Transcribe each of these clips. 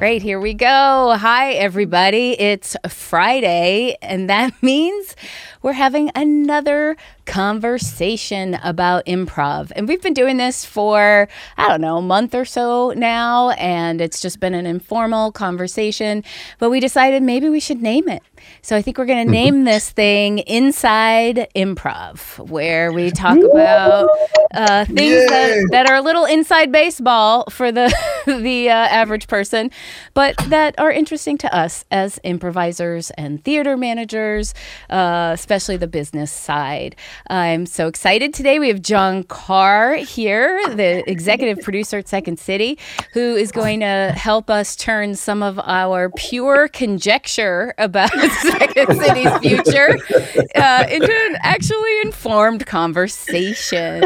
Great, here we go. Hi, everybody. It's Friday, and that means we're having another conversation about improv. And we've been doing this for, I don't know, a month or so now, and it's just been an informal conversation. But we decided maybe we should name it. So I think we're going to Mm-hmm. name this thing Inside Improv, where we talk about uh, things that, that are a little inside baseball for the the uh, average person, but that are interesting to us as improvisers and theater managers, uh, especially the business side. I'm so excited today. We have John Carr here, the executive producer at Second City, who is going to help us turn some of our pure conjecture about Second City's future uh, into an actually informed conversation.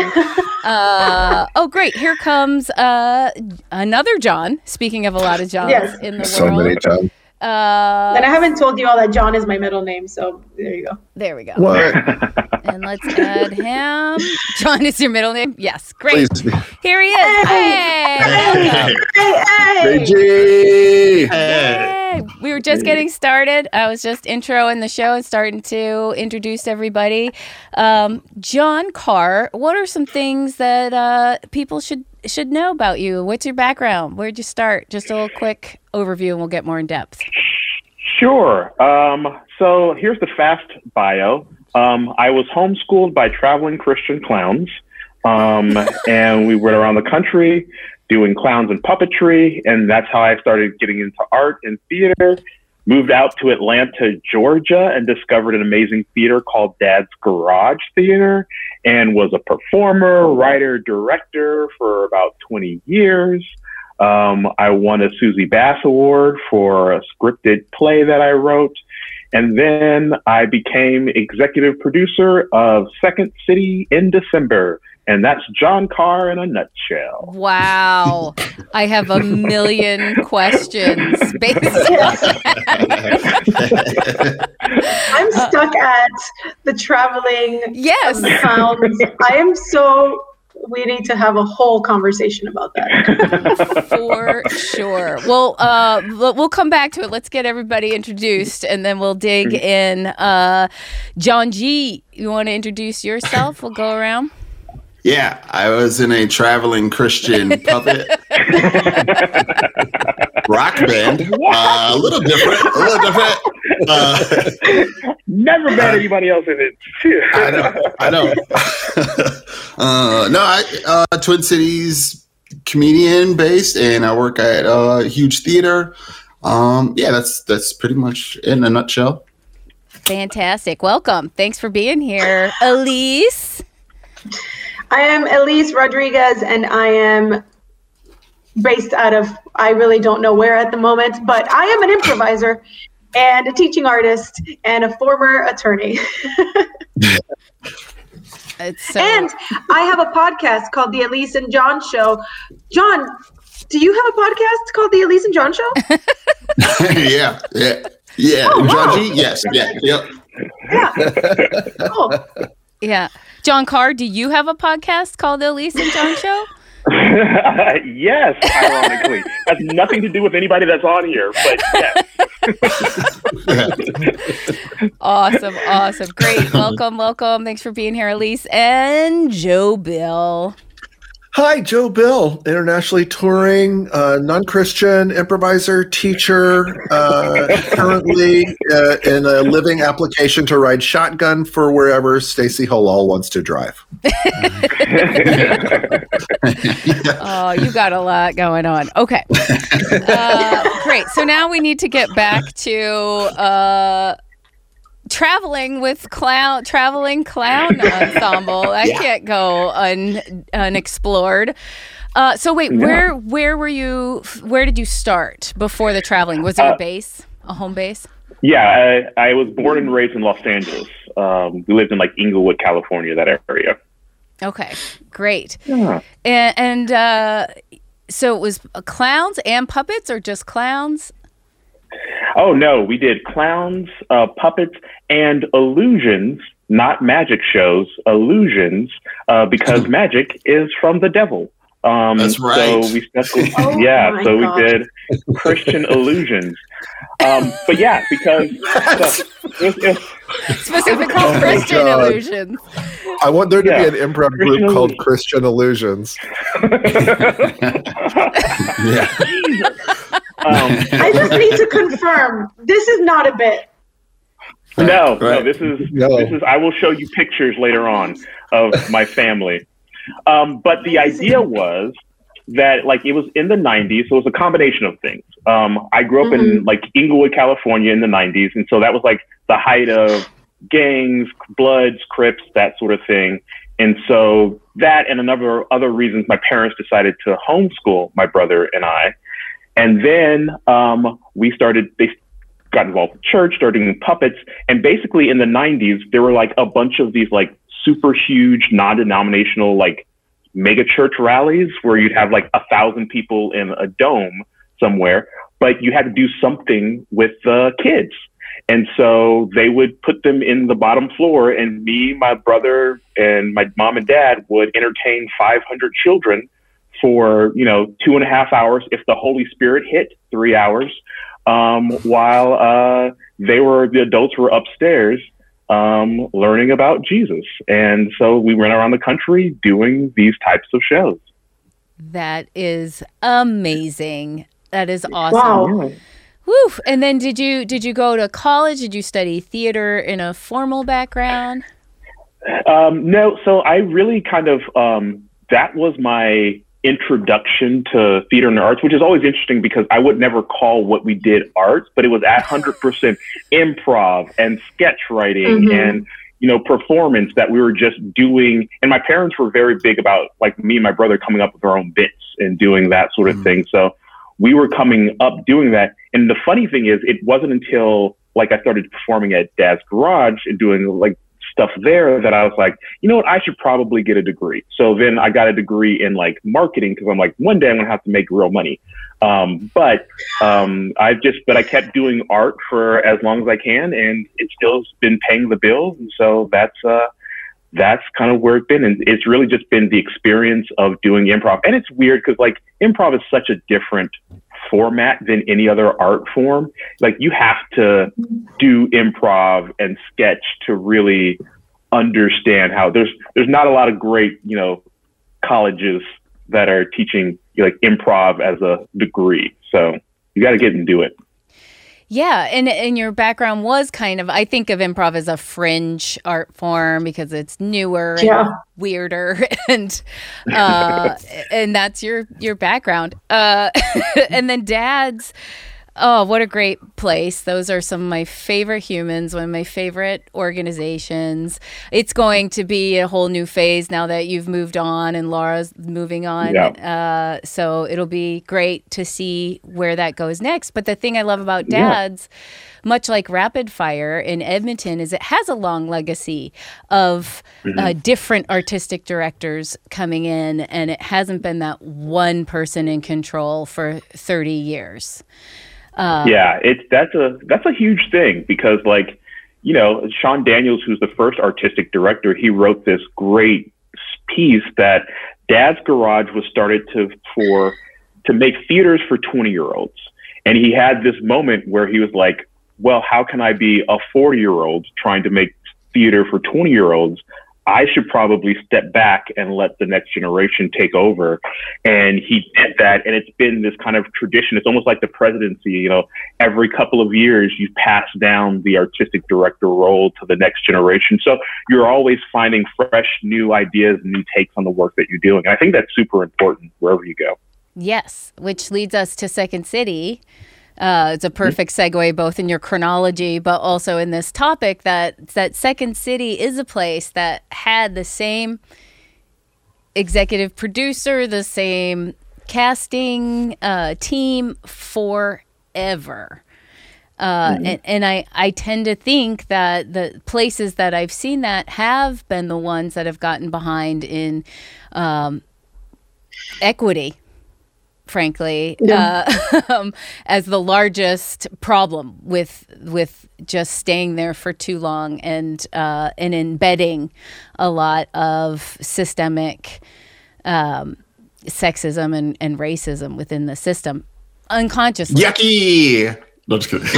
Uh, oh, great. Here comes uh, another John. Speaking of a lot of Johns Yes. in the So world. many times. Uh, And I haven't told you all that John is my middle name, so there you go. there we go. What? And let's add him. John is your middle name? Yes. Great. Please. Here he is. Hey. welcome. Hey, hey! JG! We were just getting started. I was just introing the show and starting to introduce everybody. Um, John Carr, what are some things that uh, people should should know about you? What's your background? Where'd you start? Just a little quick overview, and we'll get more in depth. Sure. Um, so here's the fast bio. Um, I was homeschooled by traveling Christian clowns, um, and we went around the country doing clowns and puppetry, and that's how I started getting into art and theater. Moved out to Atlanta, Georgia, and discovered an amazing theater called Dad's Garage Theater, and was a performer, writer, director for about 20 years. Um, I won a Suzi Bass Award for a scripted play that I wrote. And then I became executive producer of Second City in December. And that's John Carr in a nutshell. Wow, I have a million questions based on I'm stuck at the traveling yes. clowns. I am so. We need to have a whole conversation about that. for sure. Well, uh, we'll we'll come back to it. Let's get everybody introduced, and then we'll dig in. Uh, John G, you want to introduce yourself? We'll go around. Yeah, I was in a traveling Christian puppet rock band. Uh, a little different. A little different. Uh, Never met anybody else in it. I know. I know. uh, no, I uh, Twin Cities comedian based, and I work at a huge theater. Um, yeah, that's that's pretty much in a nutshell. Fantastic. Welcome. Thanks for being here, Elise. I am Elise Rodriguez, and I am based out of I really don't know where at the moment, but I am an improviser and a teaching artist and a former attorney. It's so, And I have a podcast called The Elise and John Show. John, do you have a podcast called The Elise and John Show? yeah, yeah, yeah. Oh, John wow. G, yes, yeah, yep. Yeah. Cool. Yeah. John Carr, do you have a podcast called The Elise and John Show? yes, ironically. Has nothing to do with anybody that's on here, but yes. Awesome. Awesome. Great. Welcome. Welcome. Thanks for being here, Elise. And Joe Bill. Hi, Joe Bill, internationally touring, uh, non Christian improviser, teacher, uh, currently uh, in a living application to ride shotgun for wherever Stacey Hallal wants to drive. Oh, you got a lot going on. Okay. Uh, great. So now we need to get back to uh, traveling with clown, traveling clown ensemble. That can't go un, unexplored. Uh, so wait, where where were you? Where did you start before the traveling? Was there a Uh, base, a home base? yeah, I, I was born and raised in Los Angeles. Um, we lived in like Inglewood, California, that area. Okay, great. Yeah. And, and uh, so it was clowns and puppets, or just clowns? Oh no, we did clowns, uh, puppets, and illusions. Not magic shows, illusions, uh, because magic is from the devil. Um, That's right. So we special- Oh yeah, so God. we did Christian illusions. Um, but yeah, because so, it, it, specifically oh Christian God. illusions. I want there to yeah. be an improv Christian group called Christian Illusions. yeah. Um, I just need to confirm this is not a bit. No, right. no, this is no. this is. I will show you pictures later on of my family. Um, but the idea was that like it was in the 90s, so it was a combination of things. Um, I grew up mm-hmm. in like Inglewood, California, in the 90s, and so that was like the height of gangs, Bloods, Crips, that sort of thing. And so that and a number of other reasons, my parents decided to homeschool my brother and I. And then um, we started. They got involved with church, started doing puppets, and basically in the 90s, there were like a bunch of these like super huge non-denominational like mega church rallies where you'd have like a thousand people in a dome somewhere, but you had to do something with the kids. And so they would put them in the bottom floor, and me, my brother, and my mom and dad would entertain 500 children for you know two and a half hours. If the Holy Spirit hit, three hours, um, while uh, they were the adults were upstairs um, learning about Jesus. And so we went around the country doing these types of shows. That is amazing. That is awesome. Wow. Woo. And then did you did you go to college? Did you study theater in a formal background? Um, no, so I really kind of um, that was my introduction to theater and arts, which is always interesting because I would never call what we did arts, but it was at 100% improv and sketch writing mm-hmm. and you know performance that we were just doing. And my parents were very big about like me and my brother coming up with our own bits and doing that sort of mm-hmm. thing. So we were coming up doing that. And the funny thing is, it wasn't until like I started performing at Dad's Garage and doing like stuff there that I was like, you know what, I should probably get a degree. So then I got a degree in like marketing because I'm like, one day I'm gonna have to make real money. Um, but um, I've just, but I kept doing art for as long as I can, and it still's been paying the bills, and so that's uh, that's kind of where it's been, and it's really just been the experience of doing improv. And it's weird because like improv is such a different format than any other art form. Like you have to do improv and sketch to really understand how there's there's not a lot of great, you know, colleges that are teaching like improv as a degree. So you got to get and do it. Yeah, and and your background was kind of I think of improv as a fringe art form because it's newer yeah. and weirder and uh and that's your your background. Uh and then dad's Oh, what a great place. Those are some of my favorite humans, one of my favorite organizations. It's going to be a whole new phase now that you've moved on and Laura's moving on. Yeah. Uh, so it'll be great to see where that goes next. But the thing I love about Dad's, yeah. much like Rapid Fire in Edmonton, is it has a long legacy of mm-hmm. uh, different artistic directors coming in, and it hasn't been that one person in control for 30 years. Um, yeah, it's that's a that's a huge thing because like you know Sean Daniels, who's the first artistic director, he wrote this great piece that Dad's Garage was started to for to make theaters for 20 year olds, and he had this moment where he was like, well, how can I be a 40 year old trying to make theater for 20 year olds? I should probably step back and let the next generation take over. And he did that. And it's been this kind of tradition. It's almost like the presidency, you know, every couple of years you pass down the artistic director role to the next generation. So you're always finding fresh new ideas and new takes on the work that you're doing. And I think that's super important wherever you go. Yes, which leads us to Second City. Uh, it's a perfect segue both in your chronology, but also in this topic that that Second City is a place that had the same executive producer, the same casting uh, team forever. Uh, mm-hmm. and, and I, I tend to think that the places that I've seen that have been the ones that have gotten behind in um, equity frankly, yeah. uh, um, as the largest problem with with just staying there for too long and uh, and embedding a lot of systemic um, sexism and, and racism within the system. unconsciously. Yucky. No, just kidding.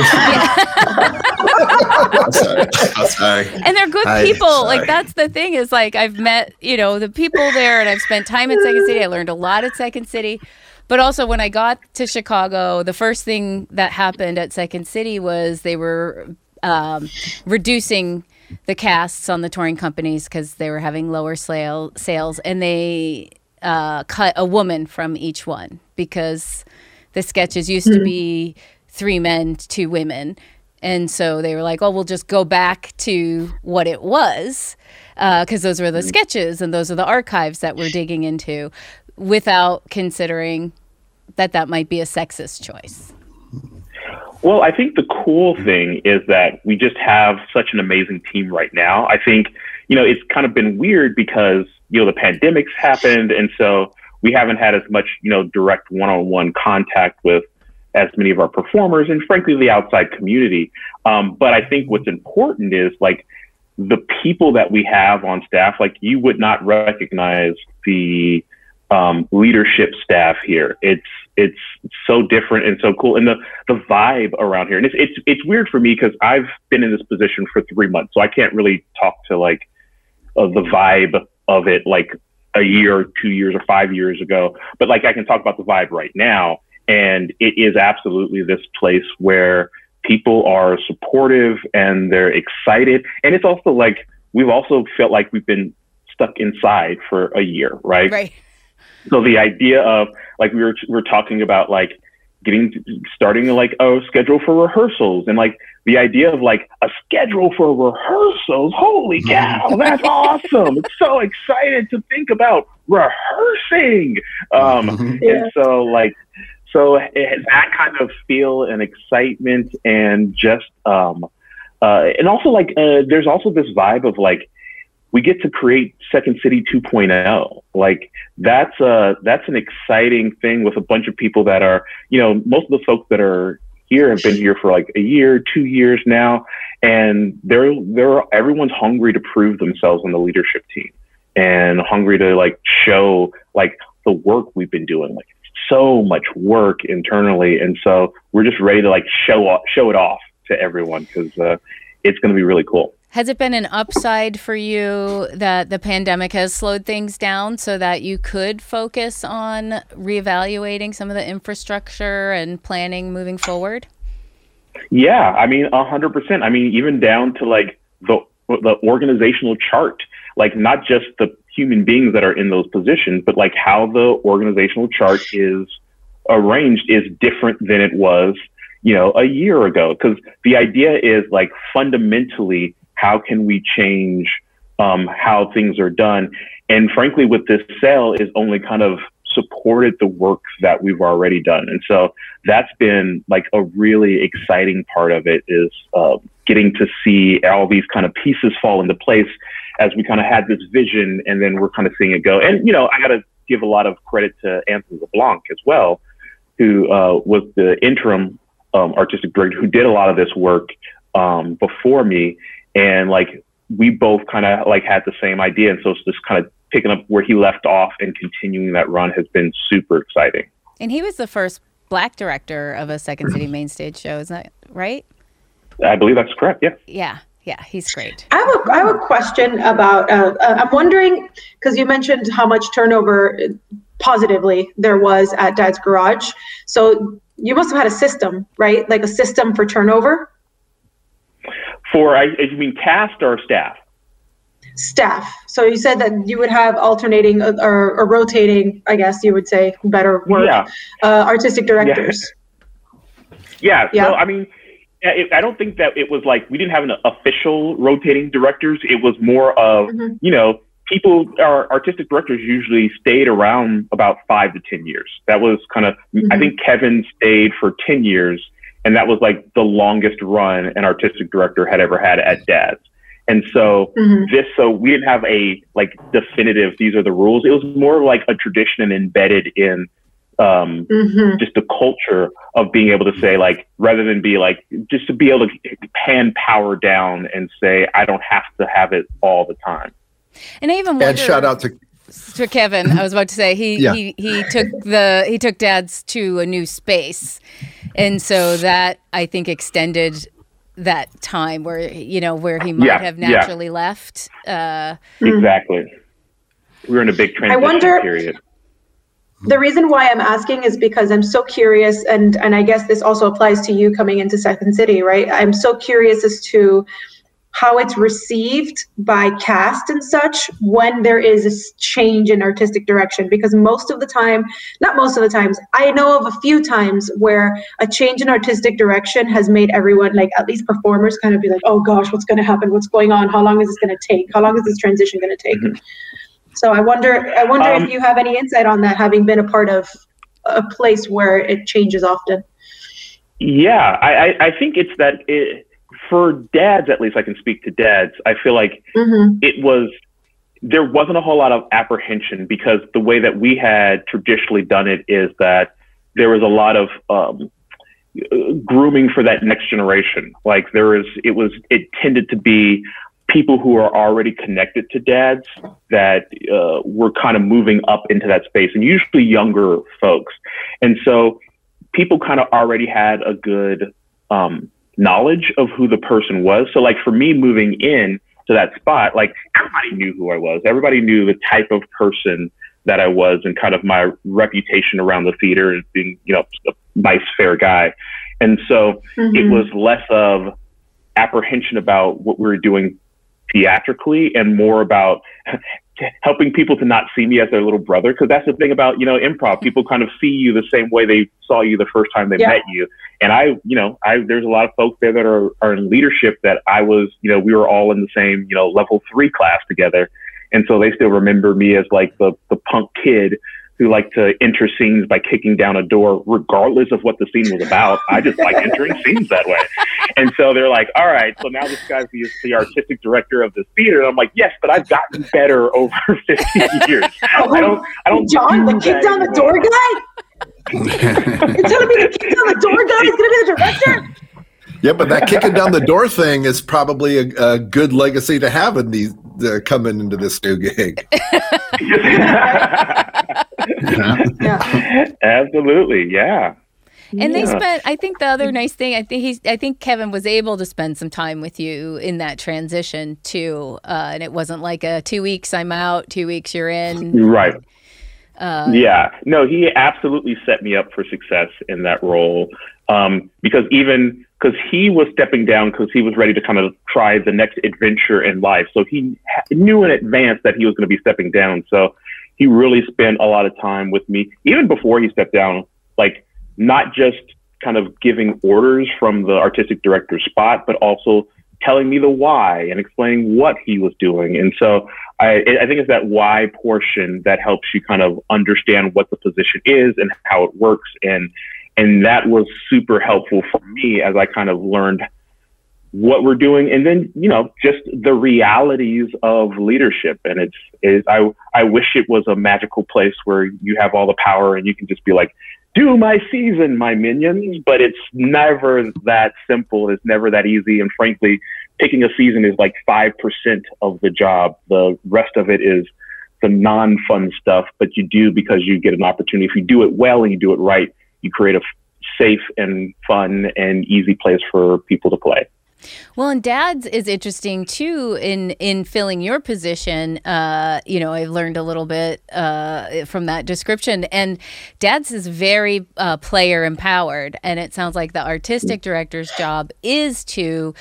I'm sorry. I'm sorry. and they're good I- people. sorry. Like that's the thing is like I've met you know the people there, and I've spent time in Second City. I learned a lot at Second City, but also when I got to Chicago, the first thing that happened at Second City was they were um, reducing the casts on the touring companies because they were having lower sale, sales, and they uh, cut a woman from each one because the sketches used to be three men, two women. And so they were like, oh, we'll just go back to what it was because those were the sketches and those are the archives that we're digging into without considering that that might be a sexist choice. Well, I think the cool thing is that we just have such an amazing team right now. I think, you know, it's kind of been weird because, you know, the pandemic's happened. And so we haven't had as much, you know, direct one on one contact with as many of our performers and frankly, the outside community. Um, but I think what's important is like the people that we have on staff, like you would not recognize the, um, leadership staff here. It's it's so different and so cool, and the the vibe around here. And it's it's it's weird for me because I've been in this position for three months, so I can't really talk to like uh, the vibe of it like a year, or two years, or five years ago. But like I can talk about the vibe right now, and it is absolutely this place where people are supportive and they're excited, and it's also like we've also felt like we've been stuck inside for a year, right? Right. So the idea of like we were we were talking about like getting starting like a schedule for rehearsals and like the idea of like a schedule for rehearsals. Holy cow, that's awesome! It's so excited to think about rehearsing. Um, Yeah. and so like so it, that kind of feel and excitement and just um uh and also like uh there's also this vibe of like we get to create second city 2.0 like that's uh that's an exciting thing with a bunch of people that are you know most of the folks that are here have been here for like a year two years now and they're they're everyone's hungry to prove themselves on the leadership team and hungry to like show like the work we've been doing like so much work internally. And so we're just ready to like show off show it off to everyone because uh, it's going to be really cool Has it been an upside for you that the pandemic has slowed things down so that you could focus on reevaluating some of the infrastructure and planning moving forward? Yeah, I mean, a hundred percent. I mean, even down to like the the organizational chart, like not just the human beings that are in those positions, but like how the organizational chart is arranged is different than it was, you know, a year ago. Because the idea is like fundamentally, how can we change um, how things are done? And frankly, with this sale, is only kind of supported the work that we've already done. And so that's been like a really exciting part of it is uh, getting to see all these kind of pieces fall into place as we kind of had this vision and then we're kind of seeing it go. And, you know, I got to give a lot of credit to Anthony LeBlanc as well, who uh, was the interim um, artistic director who did a lot of this work um, before me. And like, we both kind of like had the same idea. And so it's just kind of picking up where he left off and continuing that run has been super exciting. And he was the first black director of a Second City main stage show, isn't that right? I believe that's correct. Yeah. Yeah, yeah, he's great. I have a, I have a question about. Uh, uh, I'm wondering because you mentioned how much turnover uh, positively there was at Dad's Garage. So you must have had a system, right? Like a system for turnover. For, I, you mean cast or staff? Staff. So you said that you would have alternating uh, or, or rotating, I guess you would say, better word, Yeah. uh, artistic directors. Yeah. Yeah. So, I mean, I don't think that it was like we didn't have an official rotating directors. It was more of, Mhm. you know, people, our artistic directors usually stayed around about five to 10 years. That was kind of, I Mhm. think Kevin stayed for 10 years, and that was like the longest run an artistic director had ever had at Dad's. And so, Mhm. this so we didn't have a like definitive these are the rules it was more like a tradition and embedded in um Mhm. just the culture of being able to say like rather than be like just to be able to pan power down and say i don't have to have it all the time And I even wonder, And shout out to So Kevin, I was about to say he Yeah. he he took the he took Dad's to a new space, and so that I think extended that time where you know where he might Yeah, have yeah. naturally left. Uh, Exactly. We were in a big transition wonder- period. The reason why I'm asking is because I'm so curious, and and I guess this also applies to you coming into Second City, right? I'm so curious as to how it's received by cast and such when there is a change in artistic direction. Because most of the time, not most of the times, I know of a few times where a change in artistic direction has made everyone, like at least performers, kind of be like, "Oh gosh, what's going to happen? What's going on? How long is this going to take? How long is this transition going to take?" So I wonder, I wonder Um, if you have any insight on that, having been a part of a place where it changes often. Yeah, I, I, I think it's that it, for dads, at least I can speak to dads. I feel like hmm it was there wasn't a whole lot of apprehension because the way that we had traditionally done it is that there was a lot of um, grooming for that next generation. Like there was, it was, it tended to be people who are already connected to dads that uh, were kind of moving up into that space, and usually younger folks. And so people kind of already had a good um, knowledge of who the person was. So like for me moving in to that spot, like everybody knew who I was. Everybody knew the type of person that I was and kind of my reputation around the theater as being, you know, a nice, fair guy. And so it mm-hmm. was less of apprehension about what we were doing theatrically and more about helping people to not see me as their little brother. Cause that's the thing about, you know, improv. People kind of see you the same way they saw you the first time they Yeah. met you. And I, you know, I, there's a lot of folks there that are, are in leadership that I was, you know, we were all in the same, you know, level three class together. And so they still remember me as like the, the punk kid who like to enter scenes by kicking down a door, regardless of what the scene was about. I just like entering scenes that way. And so they're like, all right, so now this guy's the, the artistic director of this theater. And I'm like, yes, but I've gotten better over 15 years. I oh, don't, I don't John, the kick down the door guy? You're telling me the kick down the door guy is going to be the director? Yeah, but that kicking down the door thing is probably a, a good legacy to have in these uh, coming into this new gig. Yeah. Absolutely, yeah. And they spent. I think the other nice thing. I think he's. I think Kevin was able to spend some time with you in that transition too. Uh, and it wasn't like a two weeks I'm out, two weeks you're in. Right. Uh, yeah. No, he absolutely set me up for success in that role. Um, because even because he was stepping down because he was ready to kind of try the next adventure in life. So he ha- knew in advance that he was going to be stepping down. So he really spent a lot of time with me, even before he stepped down, like not just kind of giving orders from the artistic director's spot, but also telling me the why and explaining what he was doing. And so I, I think it's that why portion that helps you kind of understand what the position is and how it works. And, and that was super helpful for me as I kind of learned what we're doing and then you know just the realities of leadership. And it's is i i wish it was a magical place where you have all the power and you can just be like do my season my minions. But it's never that simple. It's never that easy. And frankly picking a season is like 5% of the job. The rest of it is the non-fun stuff but you do because you get an opportunity. If you do it well and you do it right you create a safe and fun and easy place for people to play. Well, and Dad's is interesting too in in filling your position. Uh, you know, I've learned a little bit uh, from that description, and Dad's is very uh, player empowered, and it sounds like the artistic director's job is to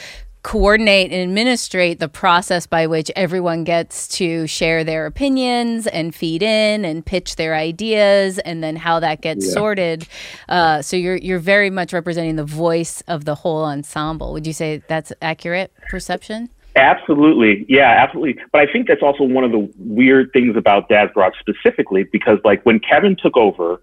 coordinate and administrate the process by which everyone gets to share their opinions and feed in and pitch their ideas and then how that gets Yeah. sorted uh, so you're you're very much representing the voice of the whole ensemble would you say that's accurate perception Absolutely. Yeah, absolutely. But I think that's also one of the weird things about Dad's Garage specifically, because like when Kevin took over,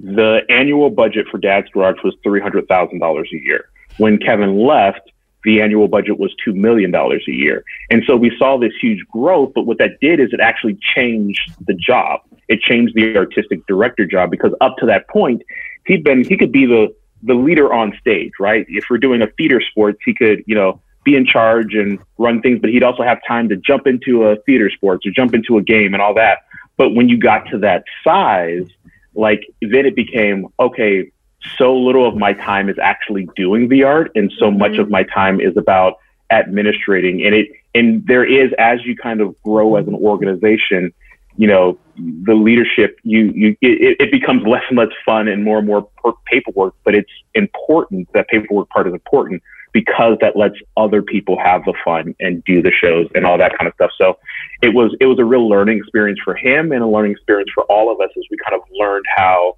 the annual budget for Dad's Garage was $300,000 a year. When Kevin left, the annual budget was $2 million a year. And so we saw this huge growth, but what that did is it actually changed the job. It changed the artistic director job because up to that point, he'd been, he could be the, the leader on stage, right? If we're doing a theater sports, he could, you know, be in charge and run things, but he'd also have time to jump into a theater sports or jump into a game and all that. But when you got to that size, like then it became okay. So little of my time is actually doing the art, and so mm-hmm. much of my time is about administrating. And it and there is as you kind of grow as an organization, you know, the leadership you you it, it becomes less and less fun and more and more paperwork. But it's important that paperwork part is important because that lets other people have the fun and do the shows and all that kind of stuff. So it was it was a real learning experience for him and a learning experience for all of us as we kind of learned how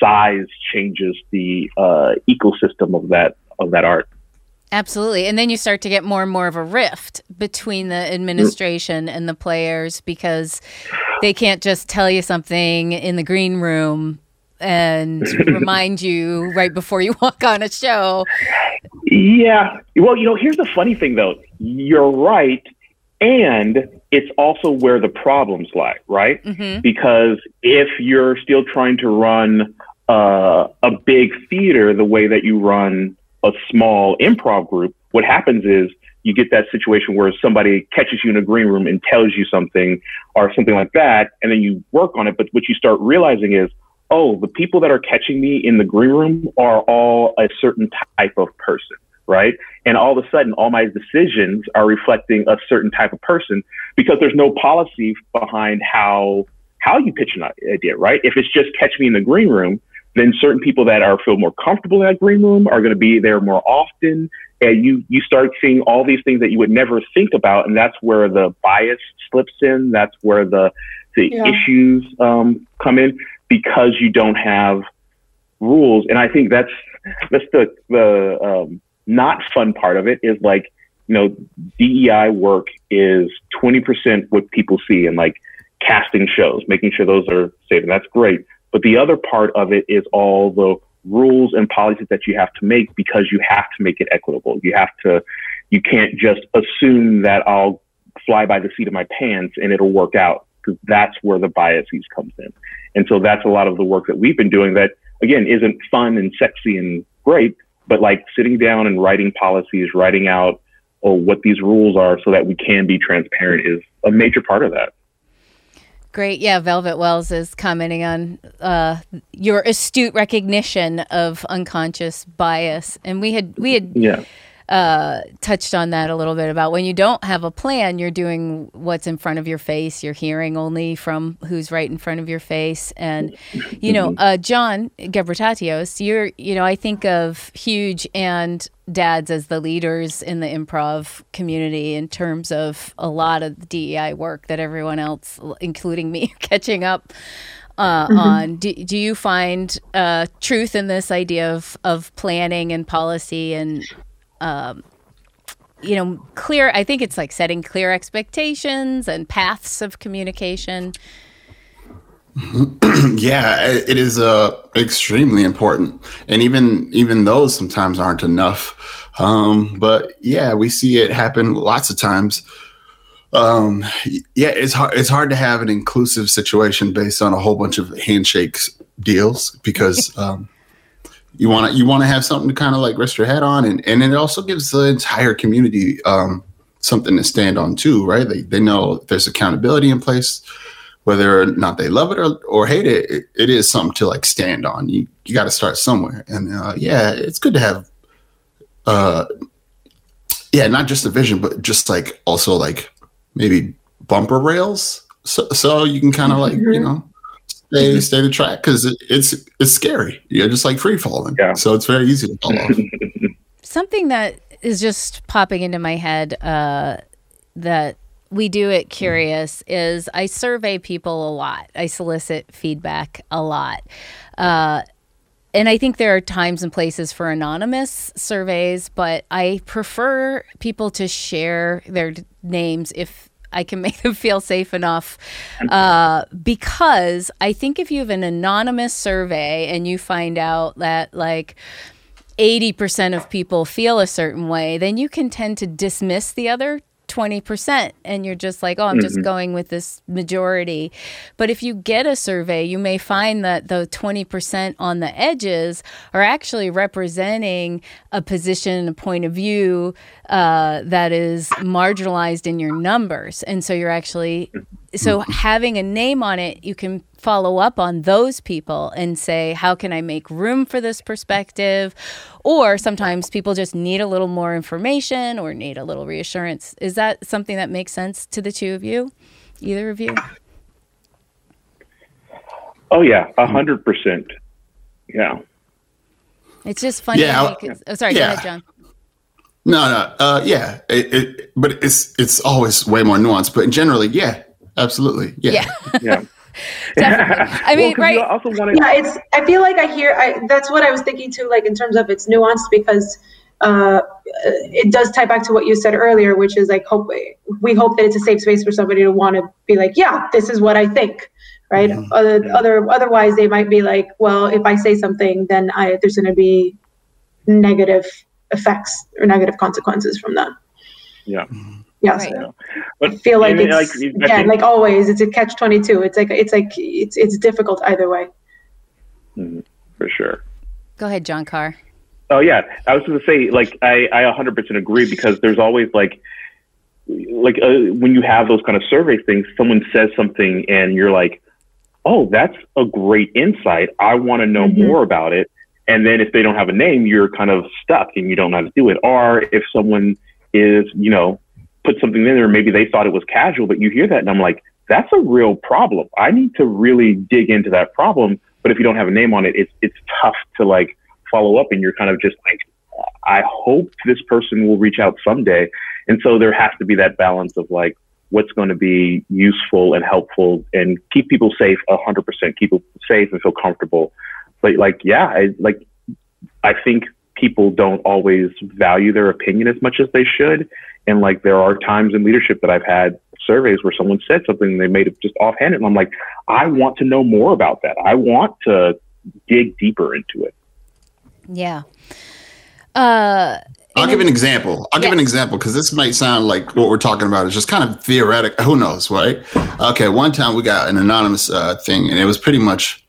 size changes the uh, ecosystem of that of that art. Absolutely. And then you start to get more and more of a rift between the administration and the players because they can't just tell you something in the green room and remind you right before you walk on a show. Yeah. Well, you know, here's the funny thing though. You're right. And it's also where the problems lie, right? Mm-hmm. Because if you're still trying to run uh, a big theater the way that you run a small improv group, what happens is you get that situation where somebody catches you in a green room and tells you something or something like that, and then you work on it. But what you start realizing is, oh, the people that are catching me in the green room are all a certain type of person, right? And all of a sudden, all my decisions are reflecting a certain type of person because there's no policy behind how how you pitch an idea, right? If it's just catch me in the green room, then certain people that are feel more comfortable in that green room are going to be there more often. And you you start seeing all these things that you would never think about, and that's where the bias slips in. That's where the the yeah. issues um, come in because you don't have rules. And I think that's that's the the um, not fun part of it is like you know DEI work is twenty percent what people see and like casting shows, making sure those are safe, and that's great. But the other part of it is all the rules and policies that you have to make because you have to make it equitable. You have to, you can't just assume that I'll fly by the seat of my pants and it'll work out because that's where the biases comes in. And so that's a lot of the work that we've been doing that again isn't fun and sexy and great, but like sitting down and writing policies, writing out oh, what these rules are so that we can be transparent is a major part of that. Great. Yeah, Velvet Wells is commenting on uh, your astute recognition of unconscious bias, and we had we had yeah uh, touched on that a little bit about when you don't have a plan, you're doing what's in front of your face. You're hearing only from who's right in front of your face. And, you know, mm-hmm. uh, John Gebretatose, you're, you know, I think of Huge and dads as the leaders in the improv community in terms of a lot of the DEI work that everyone else, including me, catching up uh, mm-hmm. on. Do, do you find uh, truth in this idea of, of planning and policy and um, you know, clear. I think it's like setting clear expectations and paths of communication. yeah, it is uh, extremely important, and even even those sometimes aren't enough. Um, but yeah, we see it happen lots of times. Um, yeah, it's hard. It's hard to have an inclusive situation based on a whole bunch of handshakes deals because um, you want to you want to have something to kind of like rest your head on and and it also gives the entire community um, something to stand on too right? They, they know there's accountability in place whether or not they love it or, or hate it, it, it is something to like stand on. You you got to start somewhere. And uh, yeah it's good to have uh yeah not just a vision but just like also like maybe bumper rails so, so you can kind of like you mm-hmm. know stay mm-hmm. stay the track because it, it's it's scary. You're just like free falling. Yeah. So it's very easy to fall off. Something that is just popping into my head uh, that we do at Curious is I survey people a lot. I solicit feedback a lot. Uh, and I think there are times and places for anonymous surveys, but I prefer people to share their names if I can make them feel safe enough. Uh, because I think if you have an anonymous survey and you find out that, like, 80% of people feel a certain way, then you can tend to dismiss the other 20% and you're just like, oh, I'm mm-hmm. just going with this majority. But if you get a survey, you may find that the 20% on the edges are actually representing a position, a point of view uh, that is marginalized in your numbers. And so you're actually so having a name on it, you can follow up on those people and say, how can I make room for this perspective? Or sometimes people just need a little more information or need a little reassurance. Is that something that makes sense to the two of you? Either of you? Oh yeah, a hundred percent. Yeah. It's just funny. Yeah, because, oh, sorry, yeah. go ahead, John. No, no, uh, yeah, it, it, but it's it's always way more nuanced. But generally, yeah, absolutely, yeah. Yeah, Yeah. definitely. I mean, Well, 'cause right? You also want to. Yeah, it's. I feel like I hear. I, that's what I was thinking too. Like in terms of its nuance, because uh, it does tie back to what you said earlier, which is like hope. We hope that it's a safe space for somebody to want to be like, yeah, this is what I think, right? Other, other, otherwise they might be like, well, if I say something, then I there's going to be negative effects or negative consequences from that. Yeah. Yeah, Right. so But I feel like it's I yeah, think- like always, it's a catch twenty two. It's like it's like it's it's difficult either way. Mhm, for sure. Go ahead, John Carr. Oh yeah, I was going to say like I I 100% agree because there's always like like uh, when you have those kind of survey things, someone says something and you're like, oh, that's a great insight. I want to know Mhm. more about it. And then if they don't have a name, you're kind of stuck and you don't know how to do it. Or if someone is, you know, put something in there, maybe they thought it was casual, but you hear that and I'm like, that's a real problem. I need to really dig into that problem. But if you don't have a name on it, it's it's tough to like follow up and you're kind of just like, I hope this person will reach out someday. And so there has to be that balance of like what's going to be useful and helpful and keep people safe 100%, keep people safe and feel comfortable. But like, yeah, I, like, I think people don't always value their opinion as much as they should. And like, there are times in leadership that I've had surveys where someone said something and they made it just offhanded. And I'm like, I want to know more about that. I want to dig deeper into it. Yeah. Uh, I'll give an example. I'll give an example because this might sound like what we're talking about is just kind of theoretic. Who knows, right? Okay, one time we got an anonymous uh, thing, and it was pretty much,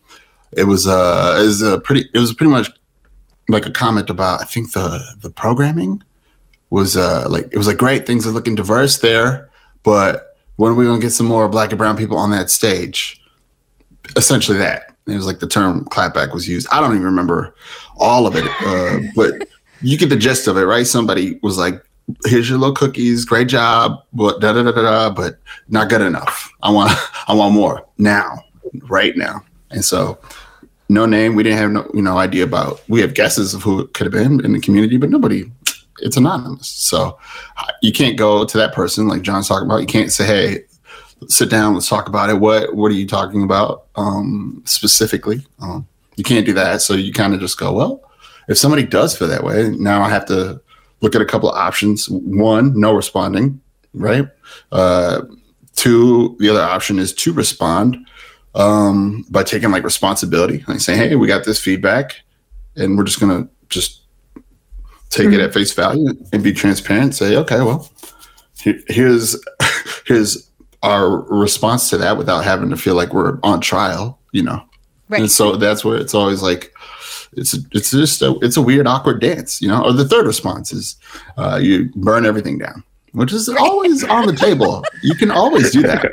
it was uh, it was a pretty, it was pretty much like a comment about I think the the programming was uh like it was like great things are looking diverse there, but when are we gonna get some more black and brown people on that stage? Essentially, that it was like the term clapback was used. I don't even remember all of it, uh, but you get the gist of it, right? Somebody was like, "Here's your little cookies, great job, but da da da da da, but not good enough. I want, I want more now, right now." And so, no name. We didn't have no, you know, idea about. We have guesses of who it could have been in the community, but nobody. It's anonymous, so you can't go to that person like John's talking about. You can't say, "Hey, sit down, let's talk about it." What What are you talking about um, specifically? Um, you can't do that, so you kind of just go, "Well." if somebody does feel that way, now I have to look at a couple of options. One, no responding, right? Uh, two, the other option is to respond um, by taking like responsibility, like saying, "Hey, we got this feedback, and we're just gonna just take it at face value and be transparent. Say, okay, well, here, here's here's our response to that without having to feel like we're on trial, you know." Right. And so that's where it's always like it's it's just a, it's a weird awkward dance, you know. Or the third response is uh, you burn everything down, which is always on the table. You can always do that.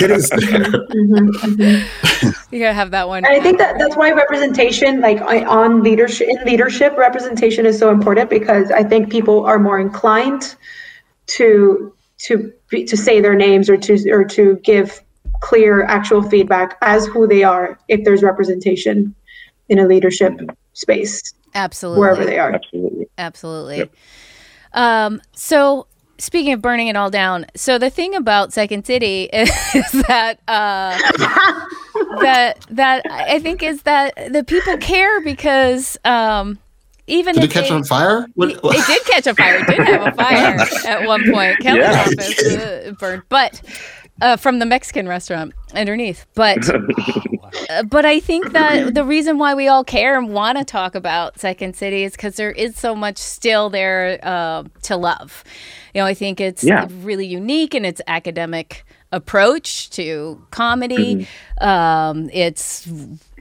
It is there. Mhm, mhm. you gotta have that one. And I think that that's why representation, like on- on leadership, in leadership, representation is so important because I think people are more inclined to to be, to say their names or to or to give clear actual feedback as who they are if there's representation in a leadership space Absolutely. wherever they are. Absolutely. Absolutely. Yep. Um, so speaking of burning it all down, so the thing about Second City is that uh, that that I think is that the people care because um, even Did if it catch they, on fire? What, it did catch a fire. It did have a fire at one point. Kelly's Yeah. office uh, burned, but uh, from the Mexican restaurant underneath. But uh, but I think that the reason why we all care and want to talk about Second City is because there is so much still there uh, to love. You know, I think it's Yeah. really unique in its academic approach to comedy. Um, it's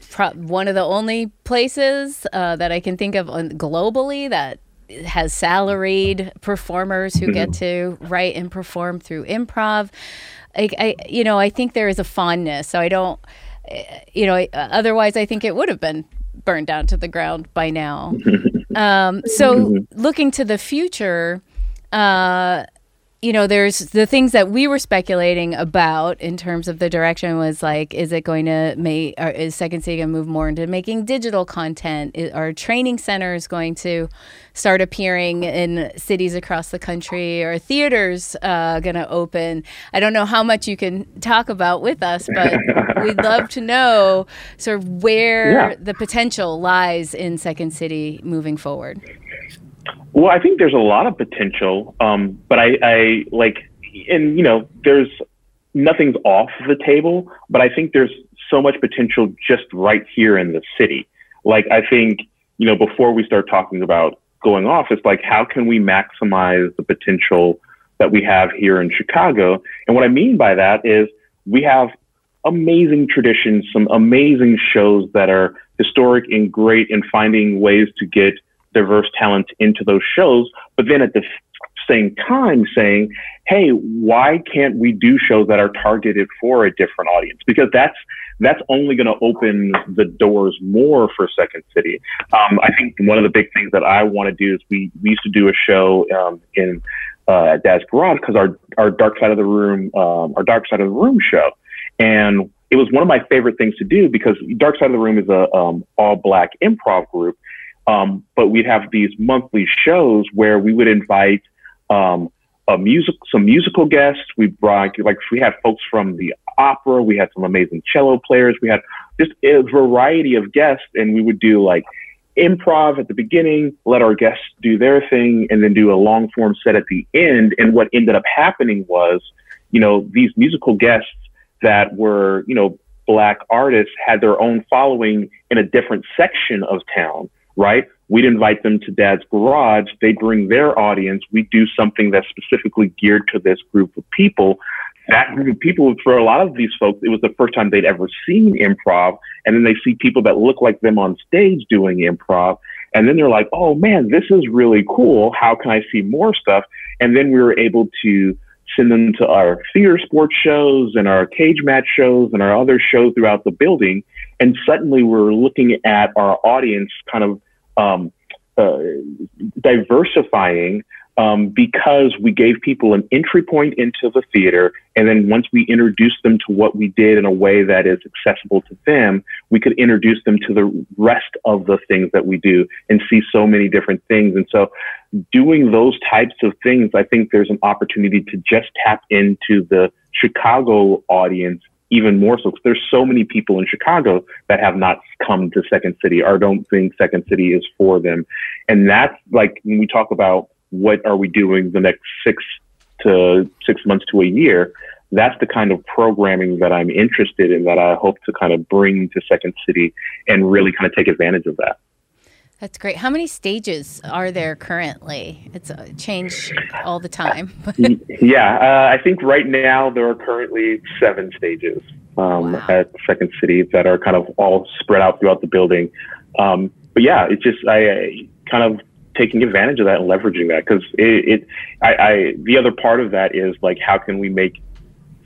pro- one of the only places uh, that I can think of on, globally that has salaried performers who get to write and perform through improv. I, I you know, I think there is a fondness. So I don't, eh, you know, otherwise I think it would have been burned down to the ground by now. um, so looking to the future, uh, you know, there's the things that we were speculating about in terms of the direction was like, is it going to make, or is Second City going to move more into making digital content? Is, are training centers going to start appearing in cities across the country? Or theaters uh, going to open? I don't know how much you can talk about with us, but we'd love to know sort of where yeah. the potential lies in Second City moving forward. Well, I think there's a lot of potential, um, but I, I like, and you know, there's nothing's off the table, but I think there's so much potential just right here in the city. Like, I think, you know, before we start talking about going off, it's like, how can we maximize the potential that we have here in Chicago? And what I mean by that is we have amazing traditions, some amazing shows that are historic and great and finding ways to get diverse talent into those shows, but then at the same time saying, hey, why can't we do shows that are targeted for a different audience? Because that's that's only going to open the doors more for Second City. Um, I think one of the big things that I want to do is we, we used to do a show um, in uh, Dad's Garage because our our Dark Side of the Room um, our Dark Side of the Room show, and it was one of my favorite things to do because Dark Side of the Room is a um, all black improv group, um, but we'd have these monthly shows where we would invite um, a music, some musical guests. We brought like we had folks from the opera. We had some amazing cello players. We had just a variety of guests, and we would do like improv at the beginning, let our guests do their thing, and then do a long form set at the end. And what ended up happening was, you know, these musical guests that were, you know, black artists had their own following in a different section of town right? We'd invite them to Dad's Garage. They bring their audience. We do something that's specifically geared to this group of people. That group of people, for a lot of these folks, it was the first time they'd ever seen improv. And then they see people that look like them on stage doing improv. And then they're like, oh man, this is really cool. How can I see more stuff? And then we were able to send them to our theater sports shows and our cage match shows and our other shows throughout the building. And suddenly we're looking at our audience kind of um, uh, diversifying um, because we gave people an entry point into the theater. And then once we introduced them to what we did in a way that is accessible to them, we could introduce them to the rest of the things that we do and see so many different things. And so doing those types of things, I think there's an opportunity to just tap into the Chicago audience even more so because there's so many people in Chicago that have not come to Second City or don't think Second City is for them. And that's like when we talk about what are we doing the next six to six months to a year, that's the kind of programming that I'm interested in that I hope to kind of bring to Second City and really kind of take advantage of that. That's great. How many stages are there currently? It's a change all the time. yeah, uh, I think right now there are currently seven stages um, wow. at Second City that are kind of all spread out throughout the building. Um, but yeah, it's just I, I, kind of taking advantage of that and leveraging that because it, it I, I the other part of that is like how can we make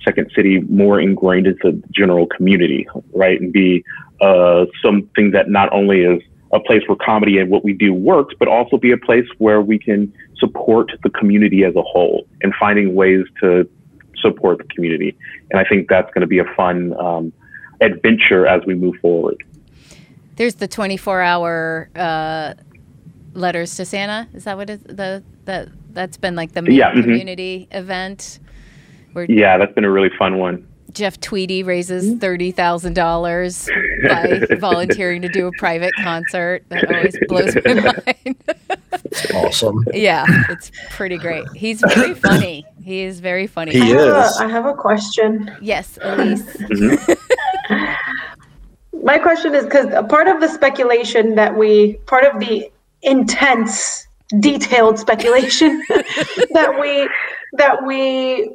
Second City more ingrained into the general community, right, and be uh, something that not only is a place where comedy and what we do works, but also be a place where we can support the community as a whole and finding ways to support the community. And I think that's going to be a fun um, adventure as we move forward. There's the 24 hour uh, letters to Santa. Is that what it, the that that's been like the main yeah, mm-hmm. community event? Where yeah, that's been a really fun one. Jeff Tweedy raises hmm? thirty thousand dollars by volunteering to do a private concert. That always blows my mind. It's awesome. Yeah, it's pretty great. He's very funny. He is very funny. He I is. Have a, I have a question. Yes, Elise. Mm-hmm. my question is because part of the speculation that we, part of the intense, detailed speculation that we that we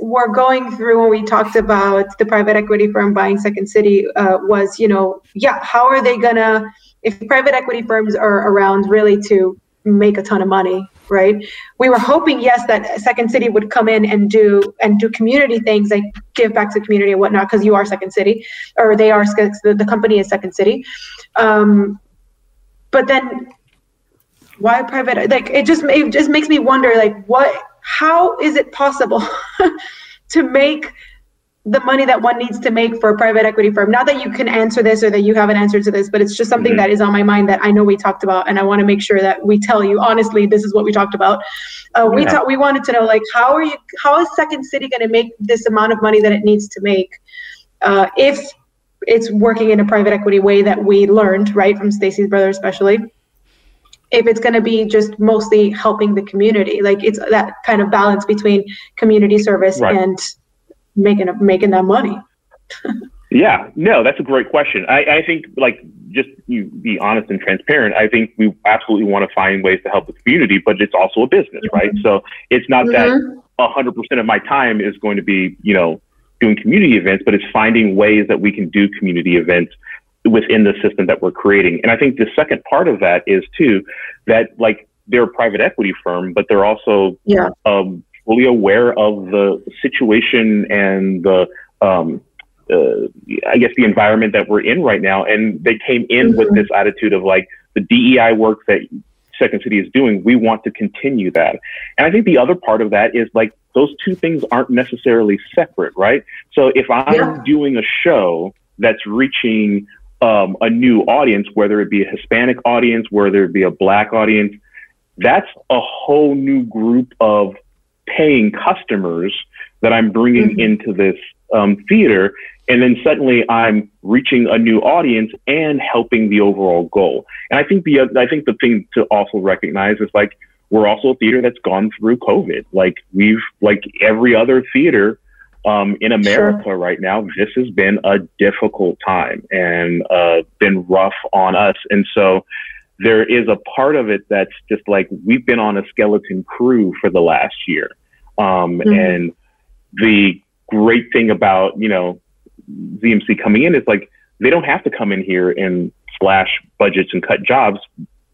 were going through when we talked about the private equity firm buying Second City uh, was, you know, yeah, how are they gonna, if private equity firms are around really to make a ton of money right? We were hoping yes that second city would come in and do and do community things like give back to the community and whatnot because you are second city or they are the company is second city. Um, but then why private like it just it just makes me wonder like what how is it possible to make the money that one needs to make for a private equity firm. Not that you can answer this or that you have an answer to this, but it's just something mm-hmm. that is on my mind that I know we talked about, and I want to make sure that we tell you honestly. This is what we talked about. Uh, we thought we wanted to know like how are you? How is Second City going to make this amount of money that it needs to make uh, if it's working in a private equity way that we learned right from Stacey's brother, especially. If it's going to be just mostly helping the community, like it's that kind of balance between community service right. and making making that money? yeah, no, that's a great question. I, I think like just you be honest and transparent. I think we absolutely want to find ways to help the community, but it's also a business, mm-hmm. right? So it's not mm-hmm. that a hundred percent of my time is going to be, you know, doing community events, but it's finding ways that we can do community events within the system that we're creating. And I think the second part of that is too that like they're a private equity firm, but they're also yeah. um, fully aware of the situation and the um, uh, I guess the environment that we're in right now. And they came in mm-hmm. with this attitude of like the DEI work that Second City is doing, we want to continue that. And I think the other part of that is like those two things aren't necessarily separate, right? So if I'm yeah. doing a show that's reaching um, a new audience, whether it be a Hispanic audience, whether it be a Black audience, that's a whole new group of paying customers that I'm bringing mm-hmm. into this um, theater. And then suddenly I'm reaching a new audience and helping the overall goal. And I think the I think the thing to also recognize is like we're also a theater that's gone through COVID. Like we've like every other theater um, in America sure. right now, this has been a difficult time and uh, been rough on us. And so there is a part of it that's just like we've been on a skeleton crew for the last year. Um, mm-hmm. And the great thing about, you know, ZMC coming in is like they don't have to come in here and slash budgets and cut jobs.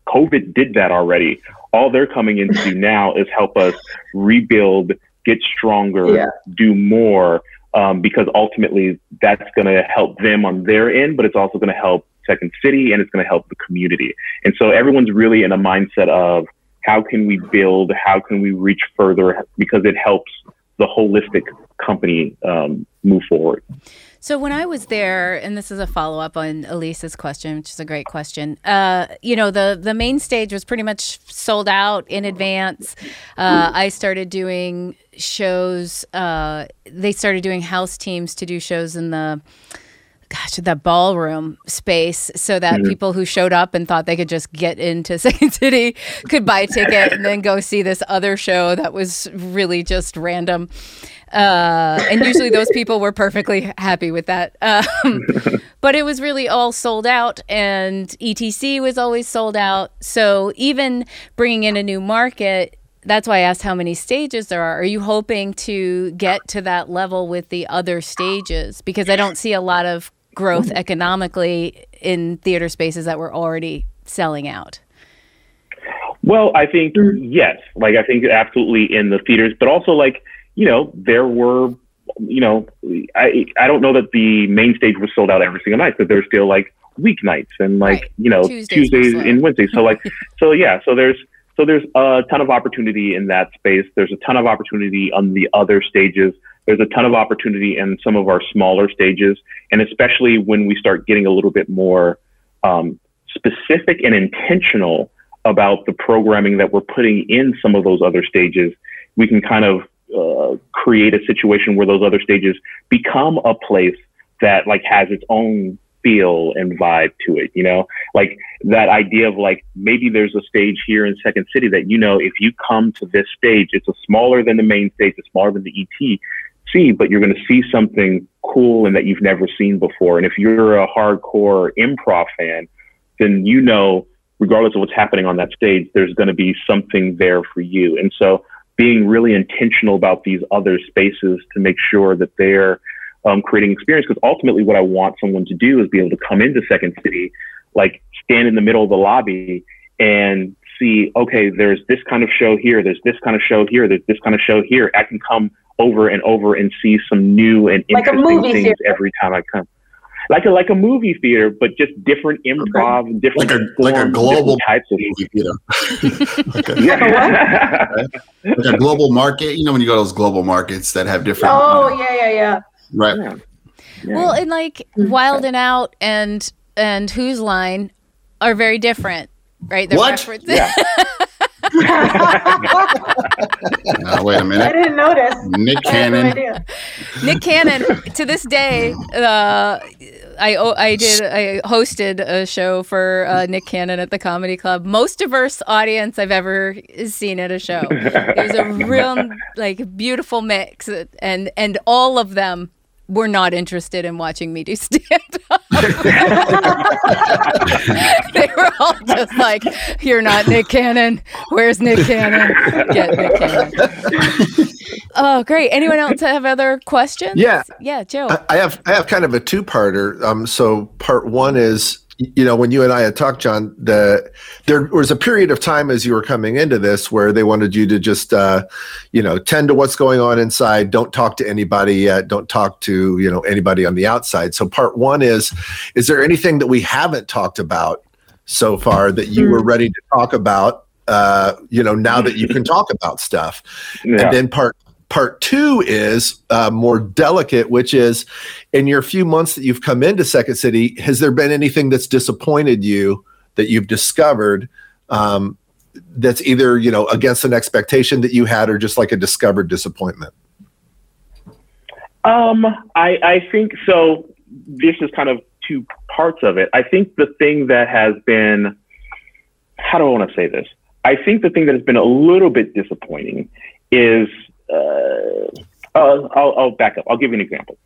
COVID did that already. All they're coming in to do now is help us rebuild, get stronger, yeah. do more, um, because ultimately that's going to help them on their end, but it's also going to help Second City and it's going to help the community. And so everyone's really in a mindset of how can we build, how can we reach further, because it helps the holistic company um, move forward. So when I was there, and this is a follow up on Elise's question, which is a great question. Uh, you know, the the main stage was pretty much sold out in advance. Uh, I started doing shows. Uh, they started doing house teams to do shows in the gosh, that ballroom space so that mm-hmm. people who showed up and thought they could just get into Second City could buy a ticket and then go see this other show that was really just random. Uh, and usually those people were perfectly happy with that. Um, but it was really all sold out, and ETC was always sold out. So even bringing in a new market, that's why I asked how many stages there are. Are you hoping to get to that level with the other stages? Because I don't see a lot of growth economically in theater spaces that were already selling out? Well, I think yes. Like I think absolutely in the theaters, but also like you know there were you know I I don't know that the main stage was sold out every single night, but there's still like weeknights and like right. you know Tuesdays, Tuesdays and Wednesdays. So like so yeah. So there's so there's a ton of opportunity in that space. There's a ton of opportunity on the other stages. There's a ton of opportunity in some of our smaller stages, and especially when we start getting a little bit more um, specific and intentional about the programming that we're putting in some of those other stages, we can kind of uh, create a situation where those other stages become a place that like has its own feel and vibe to it, you know? Like that idea of like maybe there's a stage here in Second City that you know if you come to this stage, it's a smaller than the main stage, it's smaller than the ET, see, but you're going to see something cool and that you've never seen before. And if you're a hardcore improv fan, then you know, regardless of what's happening on that stage, there's going to be something there for you. And so being really intentional about these other spaces to make sure that they're um, creating experience. Because ultimately, what I want someone to do is be able to come into Second City, like stand in the middle of the lobby and see, okay, there's this kind of show here, there's this kind of show here, there's this kind of show here. I can come over and over and see some new and Like interesting movie things every time I come. Like a like a movie theater, but just different improv, and different Like a- like a global different types of You know, like, a, yeah. like a global market. You know, when you go to those global markets that have different, Oh uh, yeah, yeah, yeah. right? Yeah. Yeah. Well, and like mm-hmm. Wild and Out and and Whose Line are very different, right? They're What? references- Yeah. Wait a minute, I didn't notice. Nick I had no Cannon. Nick Cannon to this day uh I I did I hosted a show for uh, Nick Cannon at the Comedy Club. Most diverse audience I've ever seen at a show. It was a real like beautiful mix and and all of them were not interested in watching me do stand up. they were all just like, "You're not Nick Cannon. Where's Nick Cannon? Get Nick Cannon." Oh, great. Anyone else have other questions? Yeah. Yeah, Joe. I I have I have kind of a two parter. Um, so part one is you know when you and I had talked, John, the there was a period of time as you were coming into this where they wanted you to just uh, you know tend to what's going on inside. Don't talk to anybody yet. Don't talk to you know anybody on the outside. So part one is is there anything that we haven't talked about so far that you were ready to talk about? Uh, you know now that you can talk about stuff. Yeah. And then part part two is uh, more delicate, which is in your few months that you've come into Second City, has there been anything that's disappointed you that you've discovered um, that's either you know against an expectation that you had or just like a discovered disappointment? Um, I, I think so. This is kind of two parts of it. I think the thing that has been, how do I want to say this? I think the thing that has been a little bit disappointing is, uh, uh, I'll, I'll back up. I'll give you an example.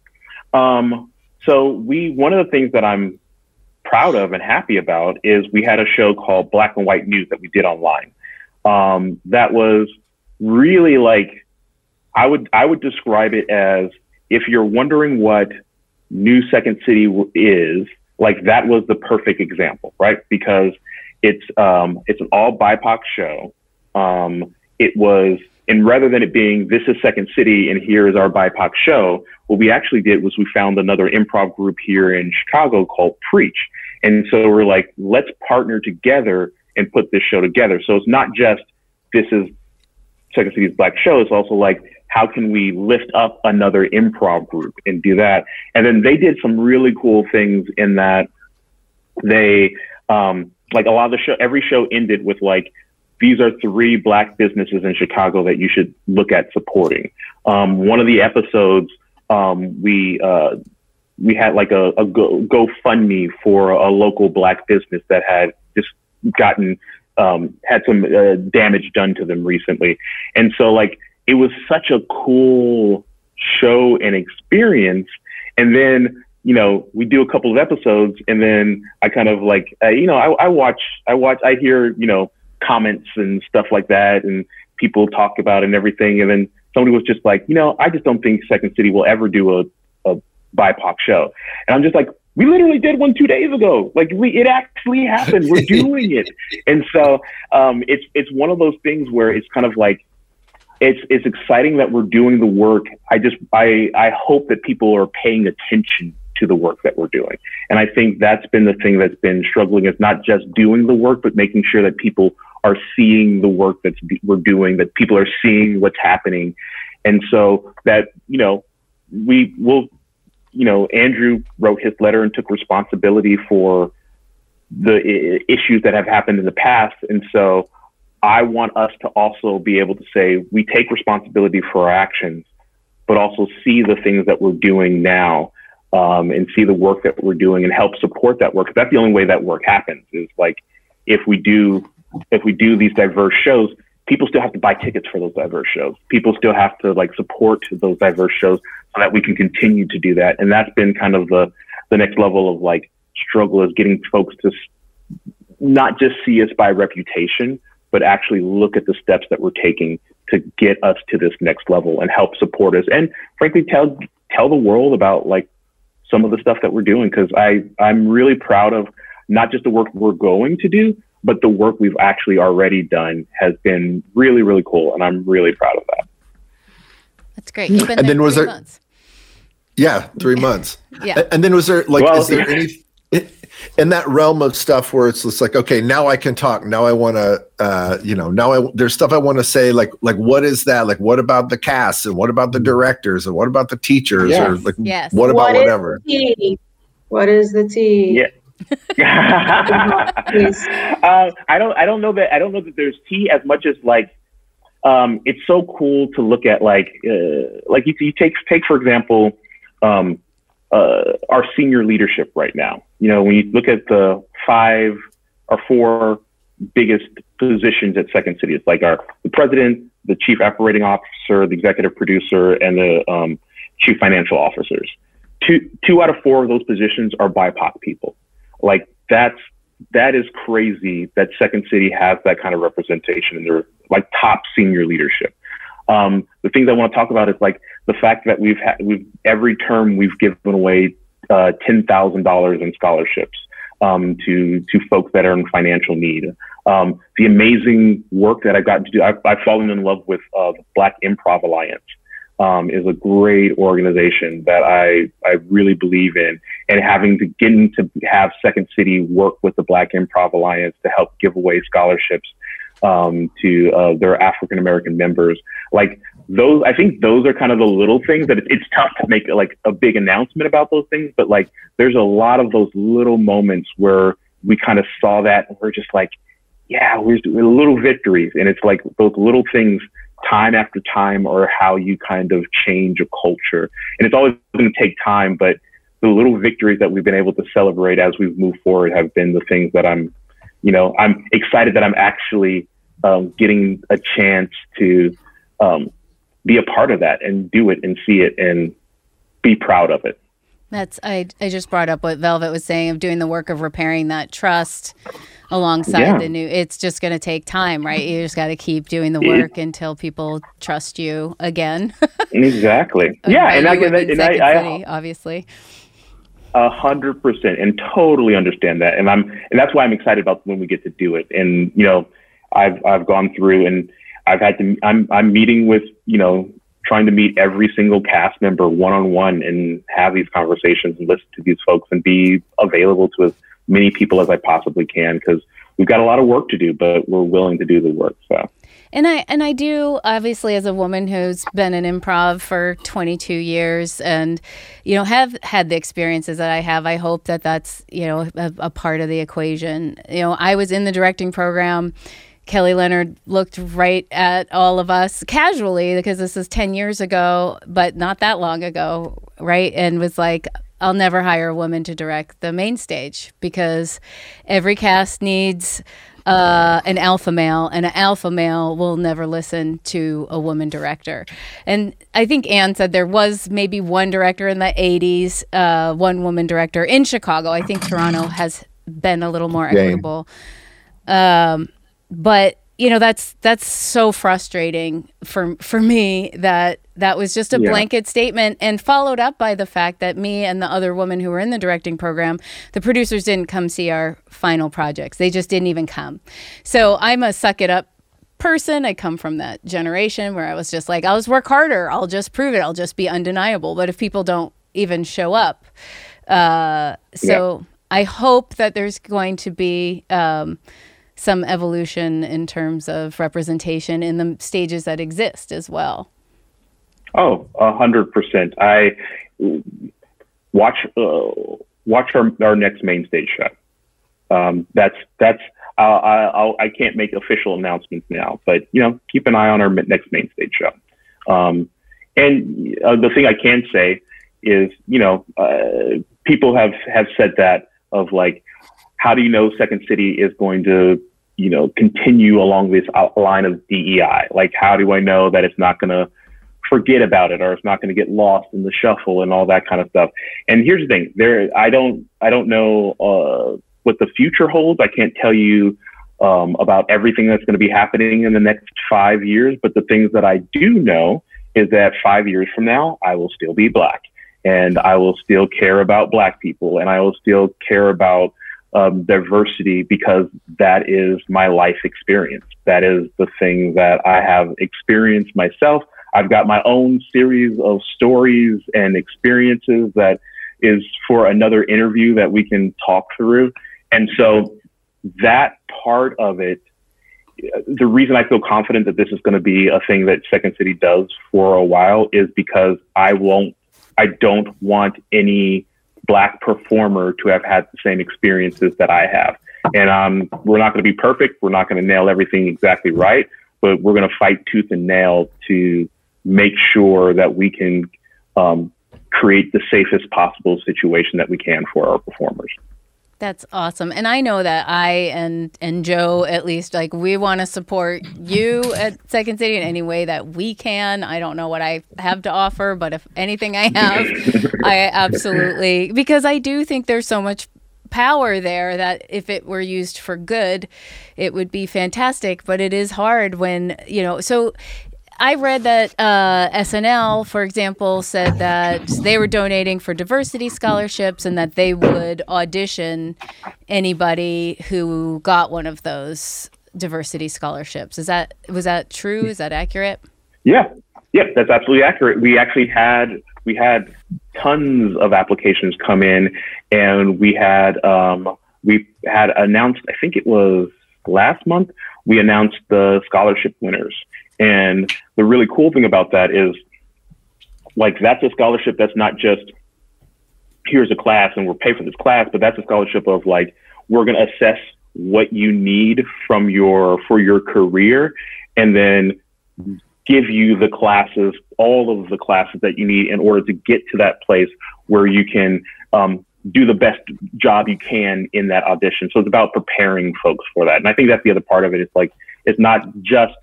Um, so we, one of the things that I'm proud of and happy about is we had a show called Black and White News that we did online. Um, that was really like, I would, I would describe it as if you're wondering what New Second City is, like that was the perfect example, right? Because it's um, it's an all BIPOC show. Um, it was, and rather than it being this is Second City and here is our BIPOC show, what we actually did was we found another improv group here in Chicago called Preach, and so we're like, let's partner together and put this show together. So it's not just this is Second City's Black show. It's also like how can we lift up another improv group and do that? And then they did some really cool things in that they um, like a lot of the show. Every show ended with like these are three black businesses in Chicago that you should look at supporting. Um, one of the episodes um, we uh, we had like a, a go, GoFundMe for a local black business that had just gotten um, had some uh, damage done to them recently, and so like it was such a cool show and experience. And then you know we do a couple of episodes, and then I kind of like uh, you know I, I watch I watch I hear you know comments and stuff like that, and people talk about and everything, and then somebody was just like you know I just don't think Second City will ever do a a BIPOC show, and I'm just like we literally did one two days ago. Like we, it actually happened. We're doing it. And so um, it's it's one of those things where it's kind of like it's it's exciting that we're doing the work. I just I I hope that people are paying attention to the work that we're doing. And I think that's been the thing that's been struggling is not just doing the work, but making sure that people are seeing the work that we're doing, that people are seeing what's happening. And so that, you know, we will you know, Andrew wrote his letter and took responsibility for the issues that have happened in the past. And so I want us to also be able to say we take responsibility for our actions, but also see the things that we're doing now um, and see the work that we're doing and help support that work. that's the only way that work happens is like if we do if we do these diverse shows, people still have to buy tickets for those diverse shows. People still have to like support those diverse shows so that we can continue to do that. And that's been kind of the the next level of like struggle is getting folks to not just see us by reputation, but actually look at the steps that we're taking to get us to this next level and help support us and frankly tell tell the world about like some of the stuff that we're doing because I I'm really proud of not just the work we're going to do, but the work we've actually already done has been really, really cool, and I'm really proud of that. That's great. You've been And there then was there- months. Yeah, three months. Yeah. And then was there like Well, is there any in that realm of stuff where it's just like okay now I can talk now I want to uh you know now I there's stuff I want to say like like what is that like what about the cast and what about the directors and what about the teachers Yeah. or like Yes. what about What is whatever Tea. What is the tea? Yeah. Uh, I don't. I don't know that. I don't know that there's tea as much as like. Um, it's so cool to look at like uh, like you, you take take for example um, uh, our senior leadership right now. You know when you look at the five or four biggest positions at Second City, it's like our the president, the chief operating officer, the executive producer, and the um, chief financial officers. Two two out of four of those positions are BIPOC people. Like that's that is crazy that Second City has that kind of representation in their like top senior leadership. Um, the things I want to talk about is like the fact that we've had we've every term we've given away uh, ten thousand dollars in scholarships um, to to folks that are in financial need. Um, the amazing work that I've gotten to do. I've, I've fallen in love with uh, the Black Improv Alliance. Um, is a great organization that I I really believe in and having to get to have Second City work with the Black Improv Alliance to help give away scholarships um, to uh, their African American members. Like those, I think those are kind of the little things that it's, it's tough to make like a big announcement about those things. But like, there's a lot of those little moments where we kind of saw that and we're just like, yeah, we're, we're little victories, and it's like those little things time after time or how you kind of change a culture. And it's always going to take time, but the little victories that we've been able to celebrate as we've moved forward have been the things that I'm, you know, I'm excited that I'm actually um, getting a chance to um, be a part of that and do it and see it and be proud of it. That's I I just brought up what Velvet was saying of doing the work of repairing that trust alongside Yeah. the new it's just going to take time, right? You just got to keep doing the work until people trust you again. Exactly. yeah, and I, and, I- in and I, I, City, obviously. A hundred percent, and totally understand that, and I'm, and that's why I'm excited about when we get to do it. And you know, I've I've gone through, and I've had to. I'm I'm meeting with you know, trying to meet every single cast member one on one, and have these conversations and listen to these folks, and be available to as many people as I possibly can, because we've got a lot of work to do, but we're willing to do the work. So. And I and I do obviously as a woman who's been in improv for 22 years and you know have had the experiences that I have. I hope that that's you know a, a part of the equation. You know, I was in the directing program. Kelly Leonard looked right at all of us casually because this is 10 years ago, but not that long ago, right? And was like, I'll never hire a woman to direct the main stage because every cast needs uh, an alpha male, and an alpha male will never listen to a woman director. And I think Anne said there was maybe one director in the 80s, uh, one woman director in Chicago. I think Toronto has been a little more Game. equitable. Um, but you know that's that's so frustrating for for me that that was just a Yeah. blanket statement and followed up by the fact that me and the other woman who were in the directing program the producers didn't come see our final projects. They just didn't even come. So i'm a suck it up person. I come from that generation where i was just like i'll just work harder. I'll just prove it. I'll just be undeniable. But if people don't even show up uh, so i hope that there's going to be um, some evolution in terms of representation in the stages that exist as well. Oh, a hundred percent. I watch uh, watch our, our next main stage show. Um, that's that's uh, I I can't make official announcements now, but you know, keep an eye on our next main stage show. Um, and uh, the thing I can say is, you know, uh, people have have said that of like, how do you know Second City is going to, you know, continue along this line of DEI? Like, how do I know that it's not going to forget about it or it's not going to get lost in the shuffle and all that kind of stuff? And here's the thing: there, I don't, I don't know uh, what the future holds. I can't tell you um, about everything that's going to be happening in the next five years, but the things that I do know is that five years from now, I will still be black and I will still care about black people and I will still care about um, diversity because that is my life experience. That is the thing that I have experienced myself. I've got my own series of stories and experiences that is for another interview that we can talk through. And so that part of it, the reason I feel confident that this is going to be a thing that Second City does for a while is because I won't, I don't want any black performer to have had the same experiences that I have. And um, we're not going to be perfect. We're not going to nail everything exactly right, but we're going to fight tooth and nail to make sure that we can um, create the safest possible situation that we can for our performers. That's awesome. And I know that I and and Joe at least like we want to support you at Second City in any way that we can. I don't know what I have to offer, but if anything I have, I absolutely because I do think there's so much power there that if it were used for good, it would be fantastic, but it is hard when, you know, so I read that uh, SNL, for example, said that they were donating for diversity scholarships and that they would audition anybody who got one of those diversity scholarships. Is that was that true? Is that accurate? Yeah, yeah, that's absolutely accurate. We actually had we had tons of applications come in, and we had um, we had announced. I think it was last month. We announced the scholarship winners and the really cool thing about that is like that's a scholarship that's not just here's a class and we're paid for this class, but that's a scholarship of like we're going to assess what you need from your for your career and then give you the classes, all of the classes that you need in order to get to that place where you can um, do the best job you can in that audition. So it's about preparing folks for that. And I think that's the other part of it. It's like it's not just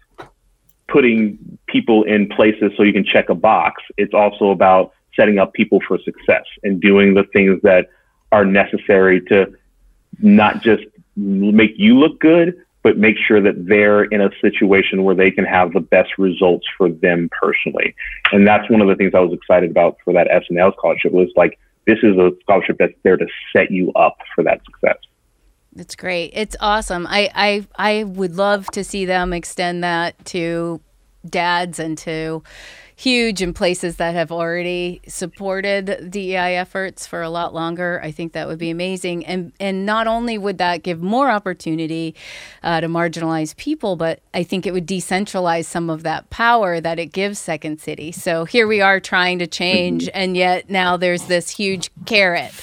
putting people in places so you can check a box. It's also about setting up people for success and doing the things that are necessary to not just make you look good, but make sure that they're in a situation where they can have the best results for them personally. And that's one of the things I was excited about for that SNL scholarship was like, this is a scholarship that's there to set you up for that success. It's great. It's awesome. I, I I would love to see them extend that to dads and to huge in places that have already supported DEI efforts for a lot longer. I think that would be amazing, and and not only would that give more opportunity uh, to marginalized people, but I think it would decentralize some of that power that it gives Second City. So here we are trying to change, mm-hmm. and yet now there's this huge carrot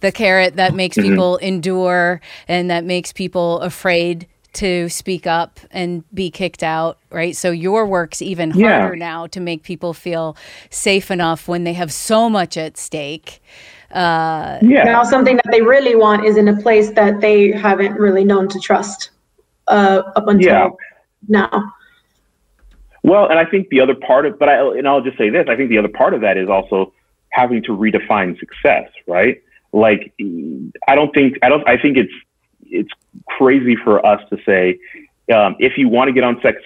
the carrot that makes mm-hmm. people endure and that makes people afraid to speak up and be kicked out, right? So your work's even harder yeah. now to make people feel safe enough when they have so much at stake. Uh, yeah. Now, something that they really want is in a place that they haven't really known to trust uh, up until yeah. now. Well, and I think the other part of, but I, and I'll just say this, I think the other part of that is also having to redefine success, right? Like, I don't think, I don't, I think it's, it's crazy for us to say, um, if you want to get on sex,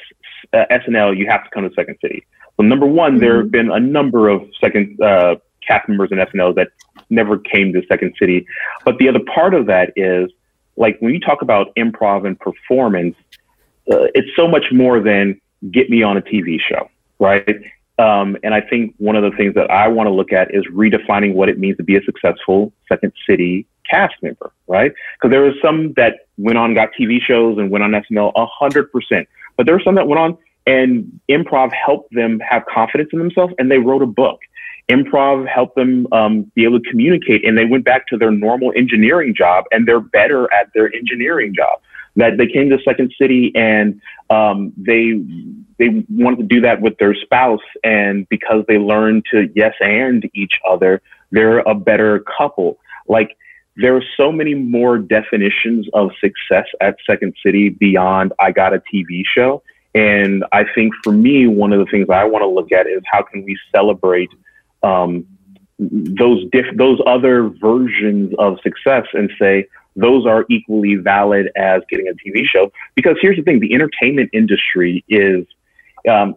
uh, SNL, you have to come to Second City. So number one, mm-hmm. there have been a number of second uh, cast members in SNL that never came to Second City. But the other part of that is, like when you talk about improv and performance, uh, it's so much more than get me on a TV show, right? Um, and I think one of the things that I want to look at is redefining what it means to be a successful Second City cast member, right? Because there was some that went on, got TV shows and went on SNL a hundred percent, but there were some that went on and improv helped them have confidence in themselves and they wrote a book. Improv helped them um, be able to communicate and they went back to their normal engineering job and they're better at their engineering job. That they came to Second City and um, they they wanted to do that with their spouse and because they learned to yes and each other, they're a better couple. Like there are so many more definitions of success at Second City beyond I got a TV show. And I think for me, one of the things I want to look at is how can we celebrate um, those diff- those other versions of success and say those are equally valid as getting a TV show. Because here's the thing: the entertainment industry is um,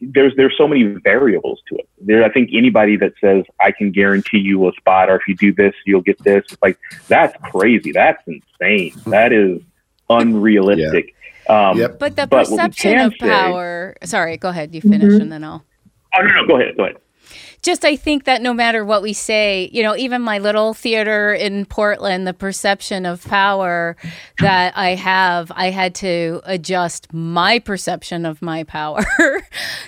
there's there's so many variables to it. There, I think anybody that says I can guarantee you a spot, or if you do this, you'll get this. It's like that's crazy. That's insane. That is unrealistic. Yeah. Um, yep. But the perception of power. Say, sorry, go ahead. You finish, mm-hmm. and then I'll. Oh no, no, go ahead. Go ahead just I think that no matter what we say, you know, even my little theater in Portland, the perception of power that I have, I had to adjust my perception of my power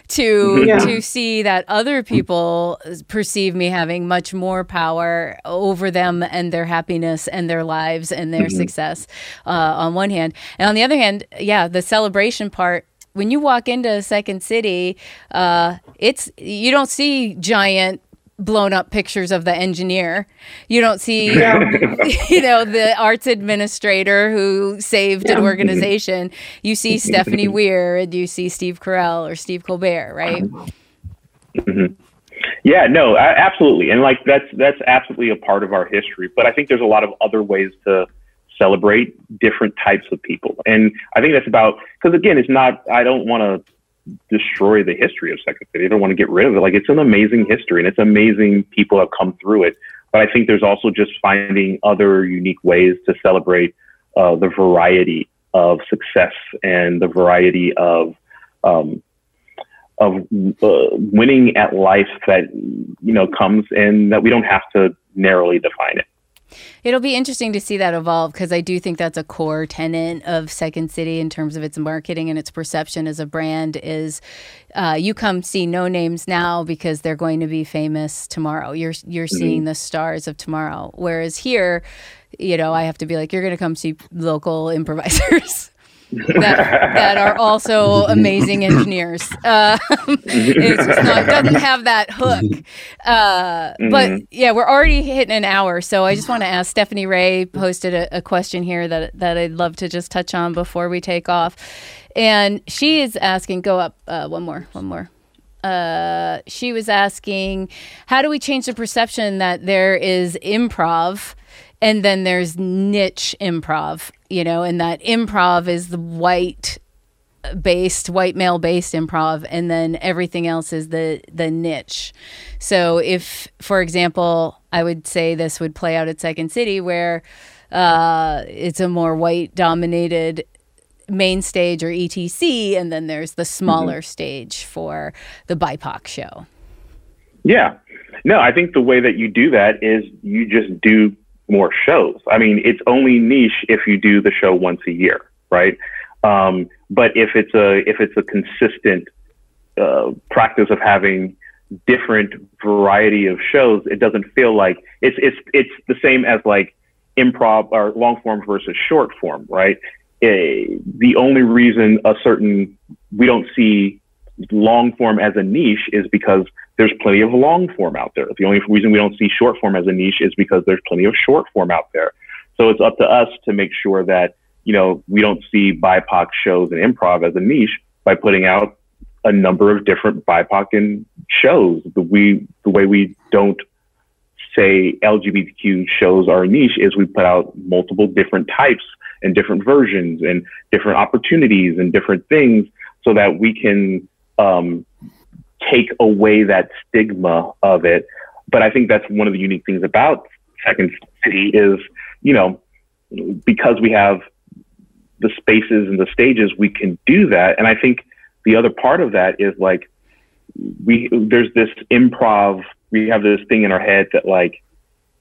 to yeah. to see that other people perceive me having much more power over them and their happiness and their lives and their mm-hmm. success uh, on one hand, and on the other hand, yeah, the celebration part when you walk into Second City, uh, it's you don't see giant blown up pictures of the engineer. You don't see, you know, the arts administrator who saved yeah. an organization. You see Stephnie Weir and you see Steve Carell or Steve Colbert, right? Mm-hmm. Yeah, no, absolutely, and like that's that's absolutely a part of our history. But I think there's a lot of other ways to celebrate different types of people. And I think that's about, because again, it's not, I don't want to destroy the history of Second City. I don't want to get rid of it. Like it's an amazing history and it's amazing people have come through it. But I think there's also just finding other unique ways to celebrate uh, the variety of success and the variety of um, of uh, winning at life that you know comes and that we don't have to narrowly define it. It'll be interesting to see that evolve because I do think that's a core tenet of Second City in terms of its marketing and its perception as a brand is uh, you come see no names now because they're going to be famous tomorrow. You're you're mm-hmm. seeing the stars of tomorrow. Whereas here, you know, I have to be like, you're going to come see local improvisers that, that are also amazing engineers. Uh, it's just not doesn't have that hook. Uh, mm-hmm. But yeah, we're already hitting an hour, so I just want to ask. Stephanie Ray posted a, a, question here that that I'd love to just touch on before we take off, and she is asking. Go up uh, one more, one more. Uh, she was asking, how do we change the perception that there is improv? and then there's niche improv you know and that improv is the white based white male based improv and then everything else is the the niche. So if for example i would say this would play out at second city where uh, it's a more white dominated main stage or ETC and then there's the smaller mm-hmm. stage for the bipoc show. Yeah. No i think the way that you do that is you just do more shows. I mean, it's only niche if you do the show once a year, right? Um, but if it's a if it's a consistent uh, practice of having different variety of shows, it doesn't feel like it's it's it's the same as like improv or long form versus short form, right? Uh, the only reason a certain we don't see long form as a niche is because there's plenty of long form out there. The only reason we don't see short form as a niche is because there's plenty of short form out there. So it's up to us to make sure that, you know, we don't see BIPOC shows and improv as a niche by putting out a number of different BIPOC and shows. The, we, the way we don't say LGBTQ shows are a niche is we put out multiple different types and different versions and different opportunities and different things so that we can um, take away that stigma of it. But I think that's one of the unique things about Second City is, you know, because we have the spaces and the stages, we can do that. And I think the other part of that is like we there's this improv. We have this thing in our head that like,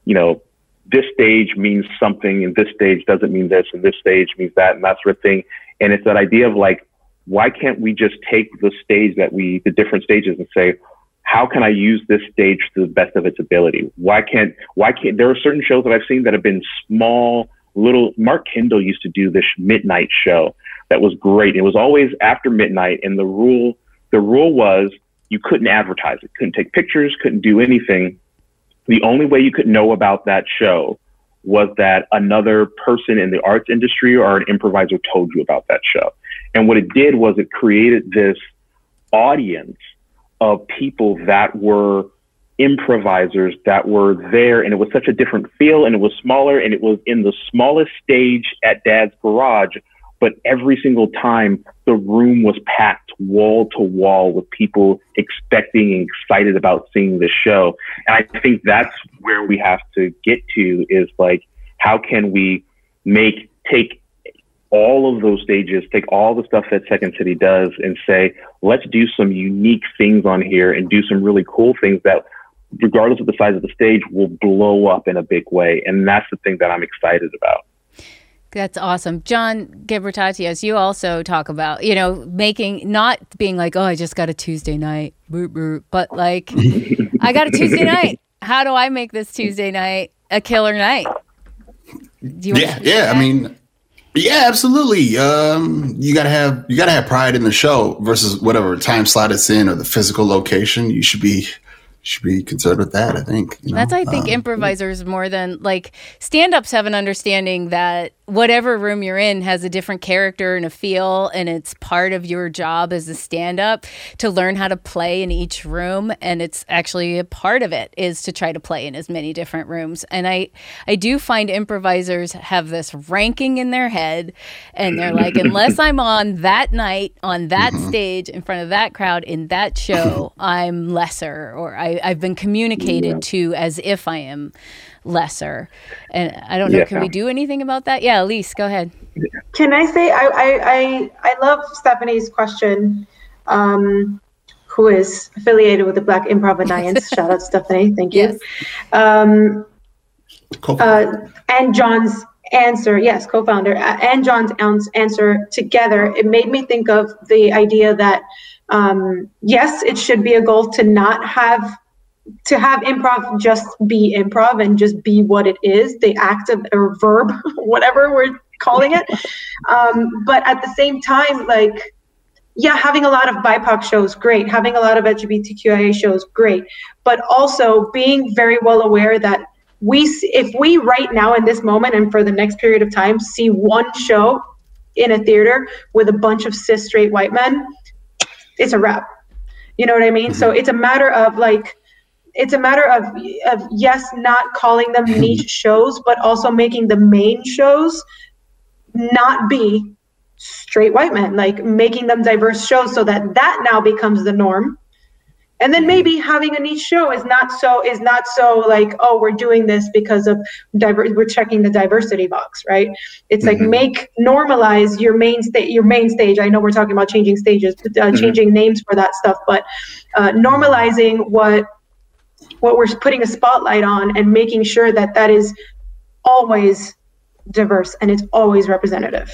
you know, this stage means something, and this stage doesn't mean this, and this stage means that, and that sort of thing. And it's that idea of like why can't we just take the stage that we, the different stages and say, how can I use this stage to the best of its ability? Why can't, why can't, there are certain shows that I've seen that have been small, little, Mark Kendall used to do this midnight show that was great. It was always after midnight. And the rule, the rule was you couldn't advertise it, couldn't take pictures, couldn't do anything. The only way you could know about that show was that another person in the arts industry or an improviser told you about that show. And what it did was it created this audience of people that were improvisers that were there and it was such a different feel and it was smaller and it was in the smallest stage at Dad's Garage but every single time the room was packed wall to wall with people expecting and excited about seeing the show. And I think that's where we have to get to is like, how can we make, take all of those stages, take all the stuff that Second City does and say, let's do some unique things on here and do some really cool things that regardless of the size of the stage will blow up in a big way. And that's the thing that I'm excited about. That's awesome. John Gibbertatios, you also talk about, you know, making, not being like, oh, I just got a Tuesday night, but like, I got a Tuesday night. How do I make this Tuesday night a killer night? yeah, yeah. I mean, yeah, absolutely. Um, you gotta have you gotta have pride in the show versus whatever time slot it's in or the physical location. You should be should be concerned with that. I think you know? that's I think um, improvisers more than like stand ups have an understanding that whatever room you're in has a different character and a feel and it's part of your job as a stand-up to learn how to play in each room and it's actually a part of it is to try to play in as many different rooms and i i do find improvisers have this ranking in their head and they're like unless i'm on that night on that mm-hmm. stage in front of that crowd in that show i'm lesser or I, i've been communicated yeah. to as if i am lesser. And I don't know, yeah. can we do anything about that? Yeah, Elise, go ahead. Can I say I I I, I love Stephnie's question. Um, who is affiliated with the Black Improv Alliance? Shout out Stephanie, thank you. Yes. Um, uh, and John's answer, yes, co-founder, uh, and John's answer together, it made me think of the idea that um, yes, it should be a goal to not have to have improv just be improv and just be what it is, the act of or verb, whatever we're calling it. Um, but at the same time, like, yeah, having a lot of BIPOC shows, great. Having a lot of LGBTQIA shows, great. But also being very well aware that we, if we right now in this moment and for the next period of time see one show in a theater with a bunch of cis straight white men, it's a wrap. You know what I mean? Mm-hmm. So it's a matter of like it's a matter of of yes, not calling them niche shows, but also making the main shows not be straight white men, like making them diverse shows so that that now becomes the norm. And then maybe having a niche show is not so is not so like oh we're doing this because of diver- we're checking the diversity box right it's mm-hmm. like make normalize your main stage your main stage I know we're talking about changing stages uh, mm-hmm. changing names for that stuff but uh, normalizing what what we're putting a spotlight on and making sure that that is always diverse and it's always representative.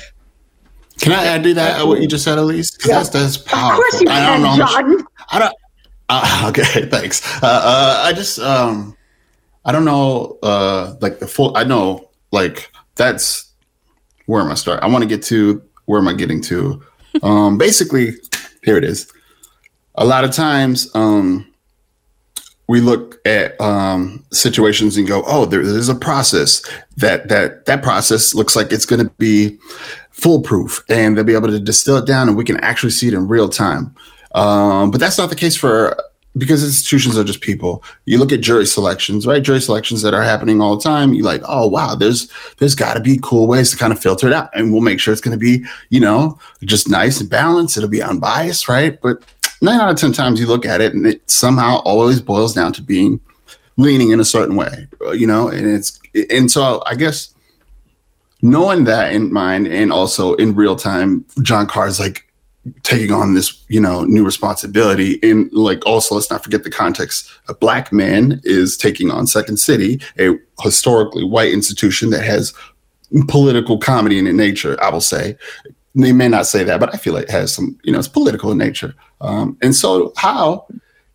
Can I add to that what you just said, Elise? Because yeah. that's that's powerful. Of course you I can, don't know John. Much, I don't. Uh, okay, thanks. Uh, uh, I just um, I don't know uh, like the full. I know like that's where am I start? I want to get to where am I getting to? Um, basically, here it is. A lot of times, um, we look at um, situations and go, "Oh, there is a process that that that process looks like it's going to be foolproof, and they'll be able to distill it down, and we can actually see it in real time." Um, but that's not the case for because institutions are just people. You look at jury selections, right? Jury selections that are happening all the time. You like, oh wow, there's there's got to be cool ways to kind of filter it out, and we'll make sure it's going to be, you know, just nice and balanced. It'll be unbiased, right? But nine out of 10 times you look at it and it somehow always boils down to being leaning in a certain way, uh, you know, and it's, and so I guess knowing that in mind and also in real time, John Carr is like taking on this, you know, new responsibility. And like also, let's not forget the context. A black man is taking on Second City, a historically white institution that has political comedy in nature, I will say. They may not say that, but I feel it has some, you know, it's political in nature. Um, and so, how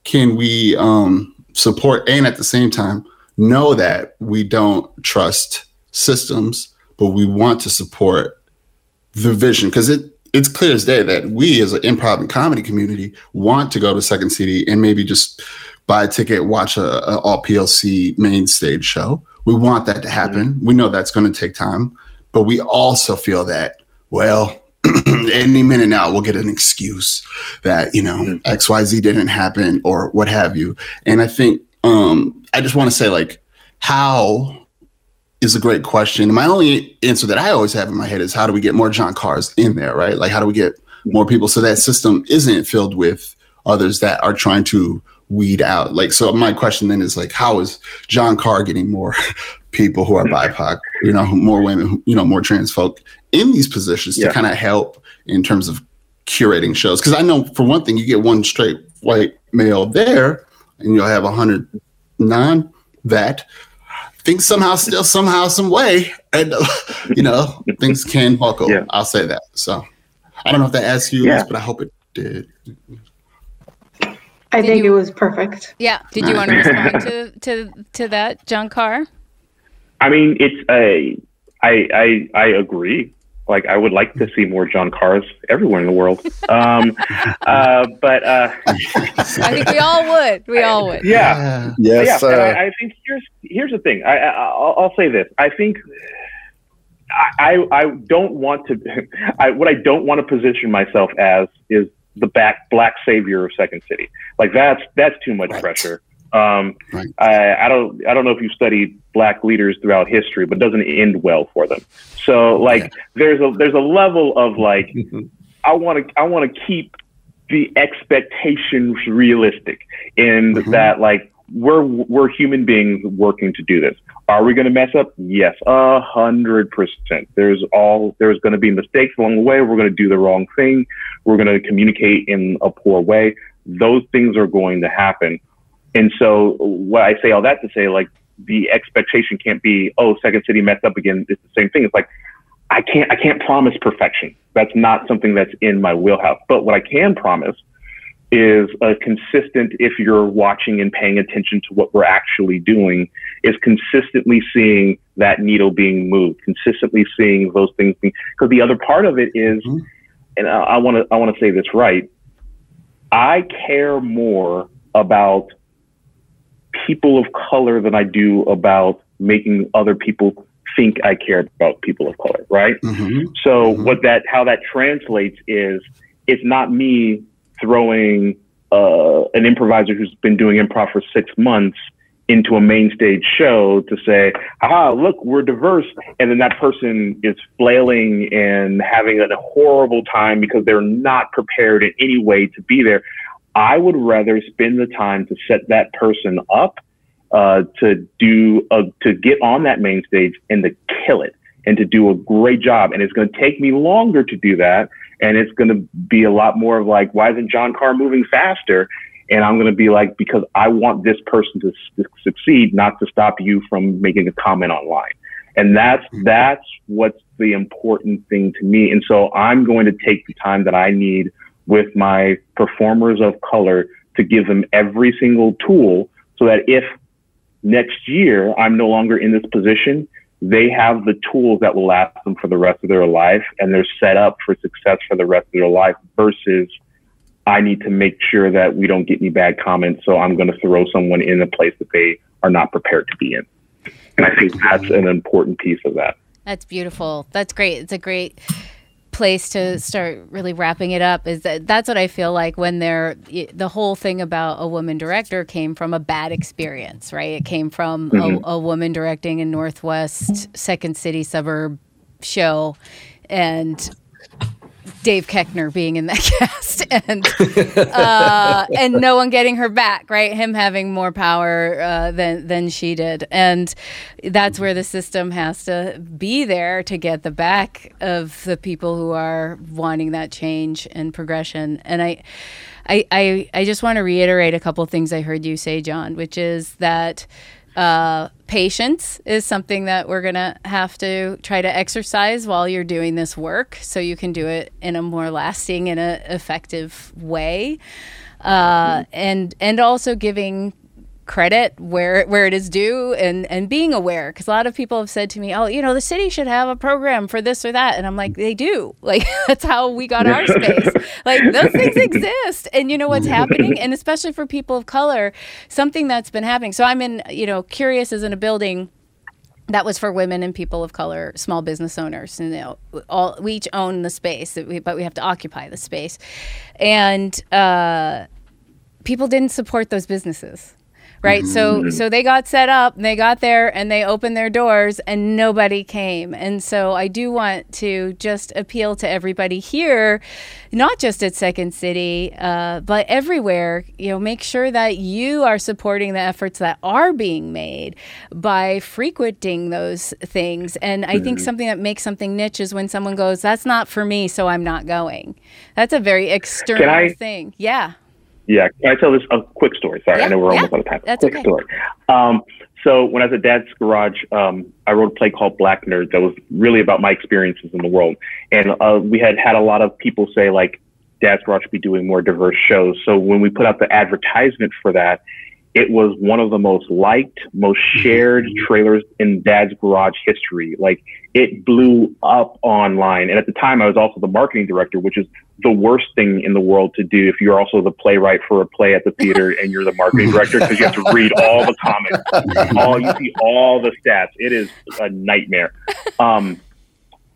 can we um, support and at the same time know that we don't trust systems, but we want to support the vision? Because it it's clear as day that we as an improv and comedy community want to go to Second City and maybe just buy a ticket, watch a, a all POC main stage show. We want that to happen. We know that's going to take time, but we also feel that well any minute now we'll get an excuse that you know mm-hmm. xyz didn't happen or what have you and i think um i just want to say like how is a great question. My only answer that I always have in my head is how do we get more John Carrs in there, right? Like, how do we get more people so that system isn't filled with others that are trying to weed out? Like, so my question then is like, how is John Carr getting more people who are BIPOC, you know, more women, you know, more trans folk in these positions yeah. to kind of help in terms of curating shows? Because I know for one thing, you get one straight white male there, and you'll have a hundred non that things somehow still somehow some way and you know things can buckle yeah. i'll say that so i don't know if that asked you yeah. but i hope it did i did think you, it was perfect yeah did you want to respond to to to that john carr i mean it's a i i i agree like I would like to see more John Carrs everywhere in the world. Um, uh, but uh, I think we all would. We all would. Yeah. Yes. Yeah. Uh, I, I, think here's here's the thing. I, I will say this. I think I I don't want to. I what I don't want to position myself as is the back black savior of Second City. Like that's that's too much right. pressure. Um, right. I, I don't I don't know if you've studied black leaders throughout history, but doesn't end well for them. So like yeah. there's a there's a level of like I want to I want to keep the expectations realistic in mm-hmm. that like we're we're human beings working to do this. Are we going to mess up? Yes, a hundred percent. There's all there's going to be mistakes along the way. We're going to do the wrong thing. We're going to communicate in a poor way. Those things are going to happen. And so what I say all that to say, like the expectation can't be, oh, Second City messed up again. It's the same thing. It's like I can't I can't promise perfection. That's not something that's in my wheelhouse. But what I can promise is a consistent, if you're watching and paying attention to what we're actually doing, is consistently seeing that needle being moved, consistently seeing those things. Because the other part of it is, mm-hmm. and I want to I want to say this right. I care more about people of color than I do about making other people think I care about people of color, right? Mm-hmm. So mm-hmm. what that how that translates is it's not me throwing uh, an improviser who's been doing improv for six months into a main stage show to say, ah, look, we're diverse. And then that person is flailing and having a horrible time because they're not prepared in any way to be there. I would rather spend the time to set that person up uh, to do a, to get on that main stage and to kill it and to do a great job. And it's going to take me longer to do that. And it's going to be a lot more of like, why isn't John Carr moving faster? And I'm going to be like, because I want this person to succeed, not to stop you from making a comment online. And that's, mm-hmm. that's what's the important thing to me. And so I'm going to take the time that I need with my performers of color to give them every single tool so that if next year I'm no longer in this position, they have the tools that will last them for the rest of their life and they're set up for success for the rest of their life versus I need to make sure that we don't get any bad comments. So I'm going to throw someone in a place that they are not prepared to be in. And I think that's an important piece of that. That's beautiful. That's great. It's a great place to start really wrapping it up is that that's what I feel like when they're the whole thing about a woman director came from a bad experience, right? It came from mm-hmm. a, a woman directing a Northwest Second City suburb show and Dave Koechner being in that cast and uh, and no one getting her back, right? Him having more power uh, than than she did, and that's where the system has to be there to get the back of the people who are wanting that change and progression. And I, I, I, I just want to reiterate a couple things I heard you say, John, which is that uh, patience is something that we're going to have to try to exercise while you're doing this work so you can do it in a more lasting and a effective way. Uh, and and also giving credit where where it is due and and being aware. Because a lot of people have said to me oh you know the city should have a program for this or that. And i'm like they do. Like that's how we got our space. Like those things exist. And you know what's happening? And especially for people of color something that's been happening. So i'm in you know curious is in a building that was for women and people of color, small business owners. And you know, all we each own the space, but we have to occupy the space. And uh, people didn't support those businesses right? So Mm-hmm. so they got set up, and they got there, and they opened their doors, and nobody came. And so I do want to just appeal to everybody here, not just at Second City, uh, but everywhere. You know, make sure that you are supporting the efforts that are being made by frequenting those things. And I think something that makes something niche is when someone goes, "That's not for me, so I'm not going." That's a very external I- thing. Yeah. Yeah, can I tell this a quick story? Sorry, Yeah, I know we're yeah, almost out of time. that's quick okay. story. Um, so when I was at Dad's Garage, um, I wrote a play called Black Nerd that was really about my experiences in the world, and uh, we had had a lot of people say like Dad's Garage should be doing more diverse shows. So when we put out the advertisement for that, it was one of the most liked, most shared trailers in Dad's Garage history. Like it blew up online. And at the time, I was also the marketing director, which is the worst thing in the world to do if you're also the playwright for a play at the theater and you're the marketing director because you have to read all the comments, all you see all the stats. It is a nightmare. Um,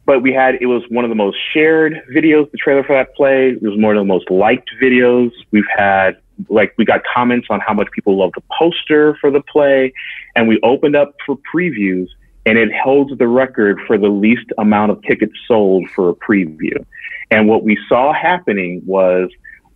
but we had it was one of the most shared videos, the trailer for that play. It was one of the most liked videos. We've had like we got comments on how much people loved the poster for the play, and we opened up for previews, and it holds the record for the least amount of tickets sold for a preview. And what we saw happening was,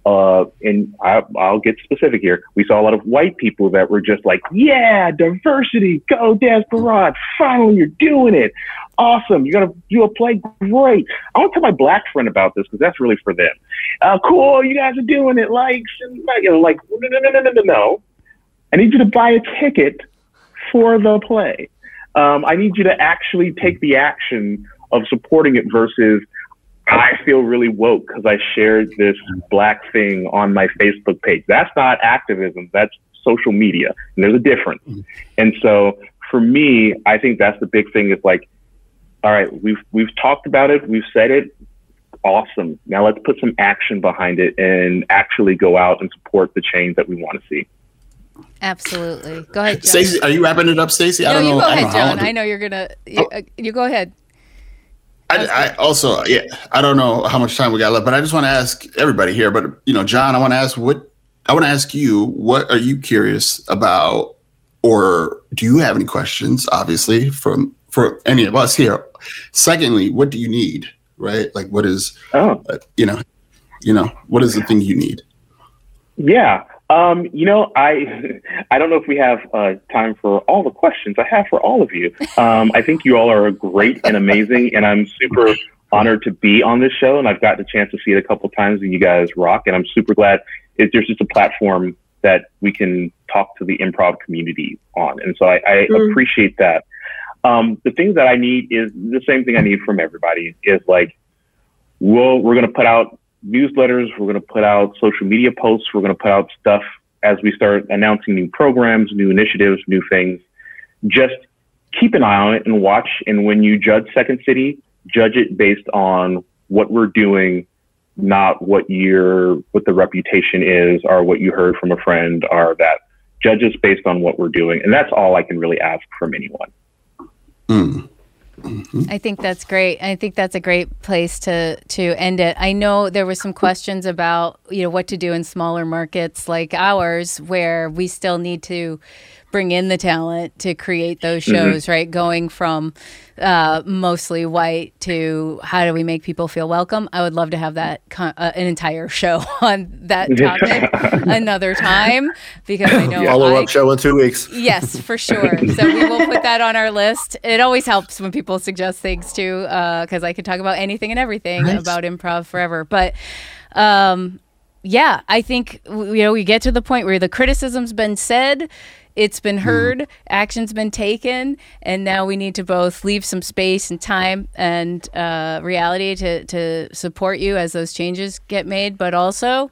uh, and I, I'll get specific here. We saw a lot of white people that were just like, "Yeah, diversity, go Desperate! Finally, you're doing it! Awesome! You're gonna a play, great! I want to tell my black friend about this because that's really for them. Uh, cool, you guys are doing it, likes and you know, like no, no, no, no, no, no, no. I need you to buy a ticket for the play. Um, I need you to actually take the action of supporting it versus I feel really woke because I shared this black thing on my Facebook page. That's not activism. That's social media. And there's a difference. And so for me, I think that's the big thing is like, all right, we've, we've talked about it. We've said it. Awesome. Now let's put some action behind it and actually go out and support the change that we want to see. Absolutely. Go ahead, John. Stacey, are you wrapping it up, Stacey? I don't you know. go I don't ahead, know John. to- I know you're gonna. You, uh, you go ahead. I, I also, yeah, I don't know how much time we got left, but I just want to ask everybody here. But you know, John, I want to ask what I want to ask you. What are you curious about, or do you have any questions? Obviously, from for any of us here. Secondly, what do you need? Right, like what is Oh, uh, you know, you know, what is the thing you need? Yeah. Um, you know, I I don't know if we have uh, time for all the questions I have for all of you. Um, I think you all are great and amazing, and I'm super honored to be on this show. And I've gotten a chance to see it a couple times, and you guys rock. And I'm super glad it, there's just a platform that we can talk to the improv community on. And so I, I Mm. appreciate that. Um, the things that I need is the same thing I need from everybody is like, we'll, we're going to put out newsletters. We're going to put out social media posts. We're going to put out stuff as we start announcing new programs, new initiatives, new things. Just keep an eye on it and watch. And when you judge Second City, judge it based on what we're doing, not what your what the reputation is or what you heard from a friend or that. Judge us based on what we're doing, and that's all I can really ask from anyone. Mm. I think that's great. I think that's a great place to to end it. I know there were some questions about you know what to do in smaller markets like ours, where we still need to bring in the talent to create those shows. Right, going from uh, mostly white to how do we make people feel welcome? I would love to have that con- uh, an entire show on that topic another time because I know Follow I up show in two weeks. Yes, for sure. So we will put that on our list. It always helps when people suggest things too, because I could talk about anything and everything Nice. about improv forever. But um, yeah, I think you know we get to the point where the criticism's been said. It's been heard, action's been taken, and now we need to both leave some space and time and uh, reality to, to support you as those changes get made, but also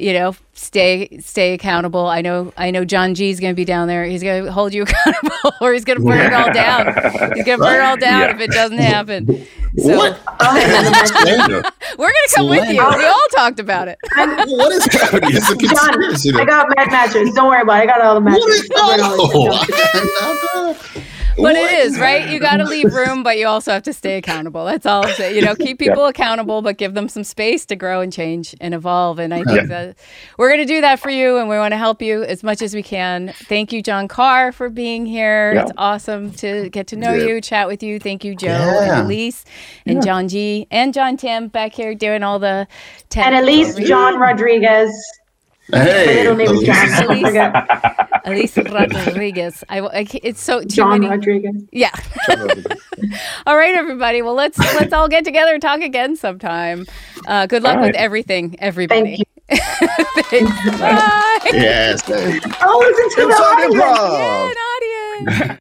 you know, stay stay accountable. I know I know John G is going to be down there. He's going to hold you accountable, or he's going to burn it all down. He's going to burn it all down Yeah. if it doesn't happen. So what? we're going to come with you. We all talked about it. what is happening? It's a John. I got mad matches. Don't worry about it. I got all the What matches. is I'll bring all this no? stuff. but it is right. You got to leave room, but you also have to stay accountable. That's all I'm saying. You know, keep people accountable, but give them some space to grow and change and evolve. And I think Yeah. that we're going to do that for you, and we want to help you as much as we can. Thank you, John Carr, for being here. Yeah. It's awesome to get to know Yeah. you, chat with you. Thank you, Joe Yeah. and Elise and John G and John Tim back here doing all the tech. And Elise John Rodriguez. My Hey, middle name is John. Elise. Elise Rodriguez. I, I it's so too John many. Rodriguez. Yeah. all right, everybody. Well, let's let's all get together and talk again sometime. Uh, good luck All with everything, everybody. Thank Thanks. Bye. yes. Oh, listen to the audience. Yeah, an audience.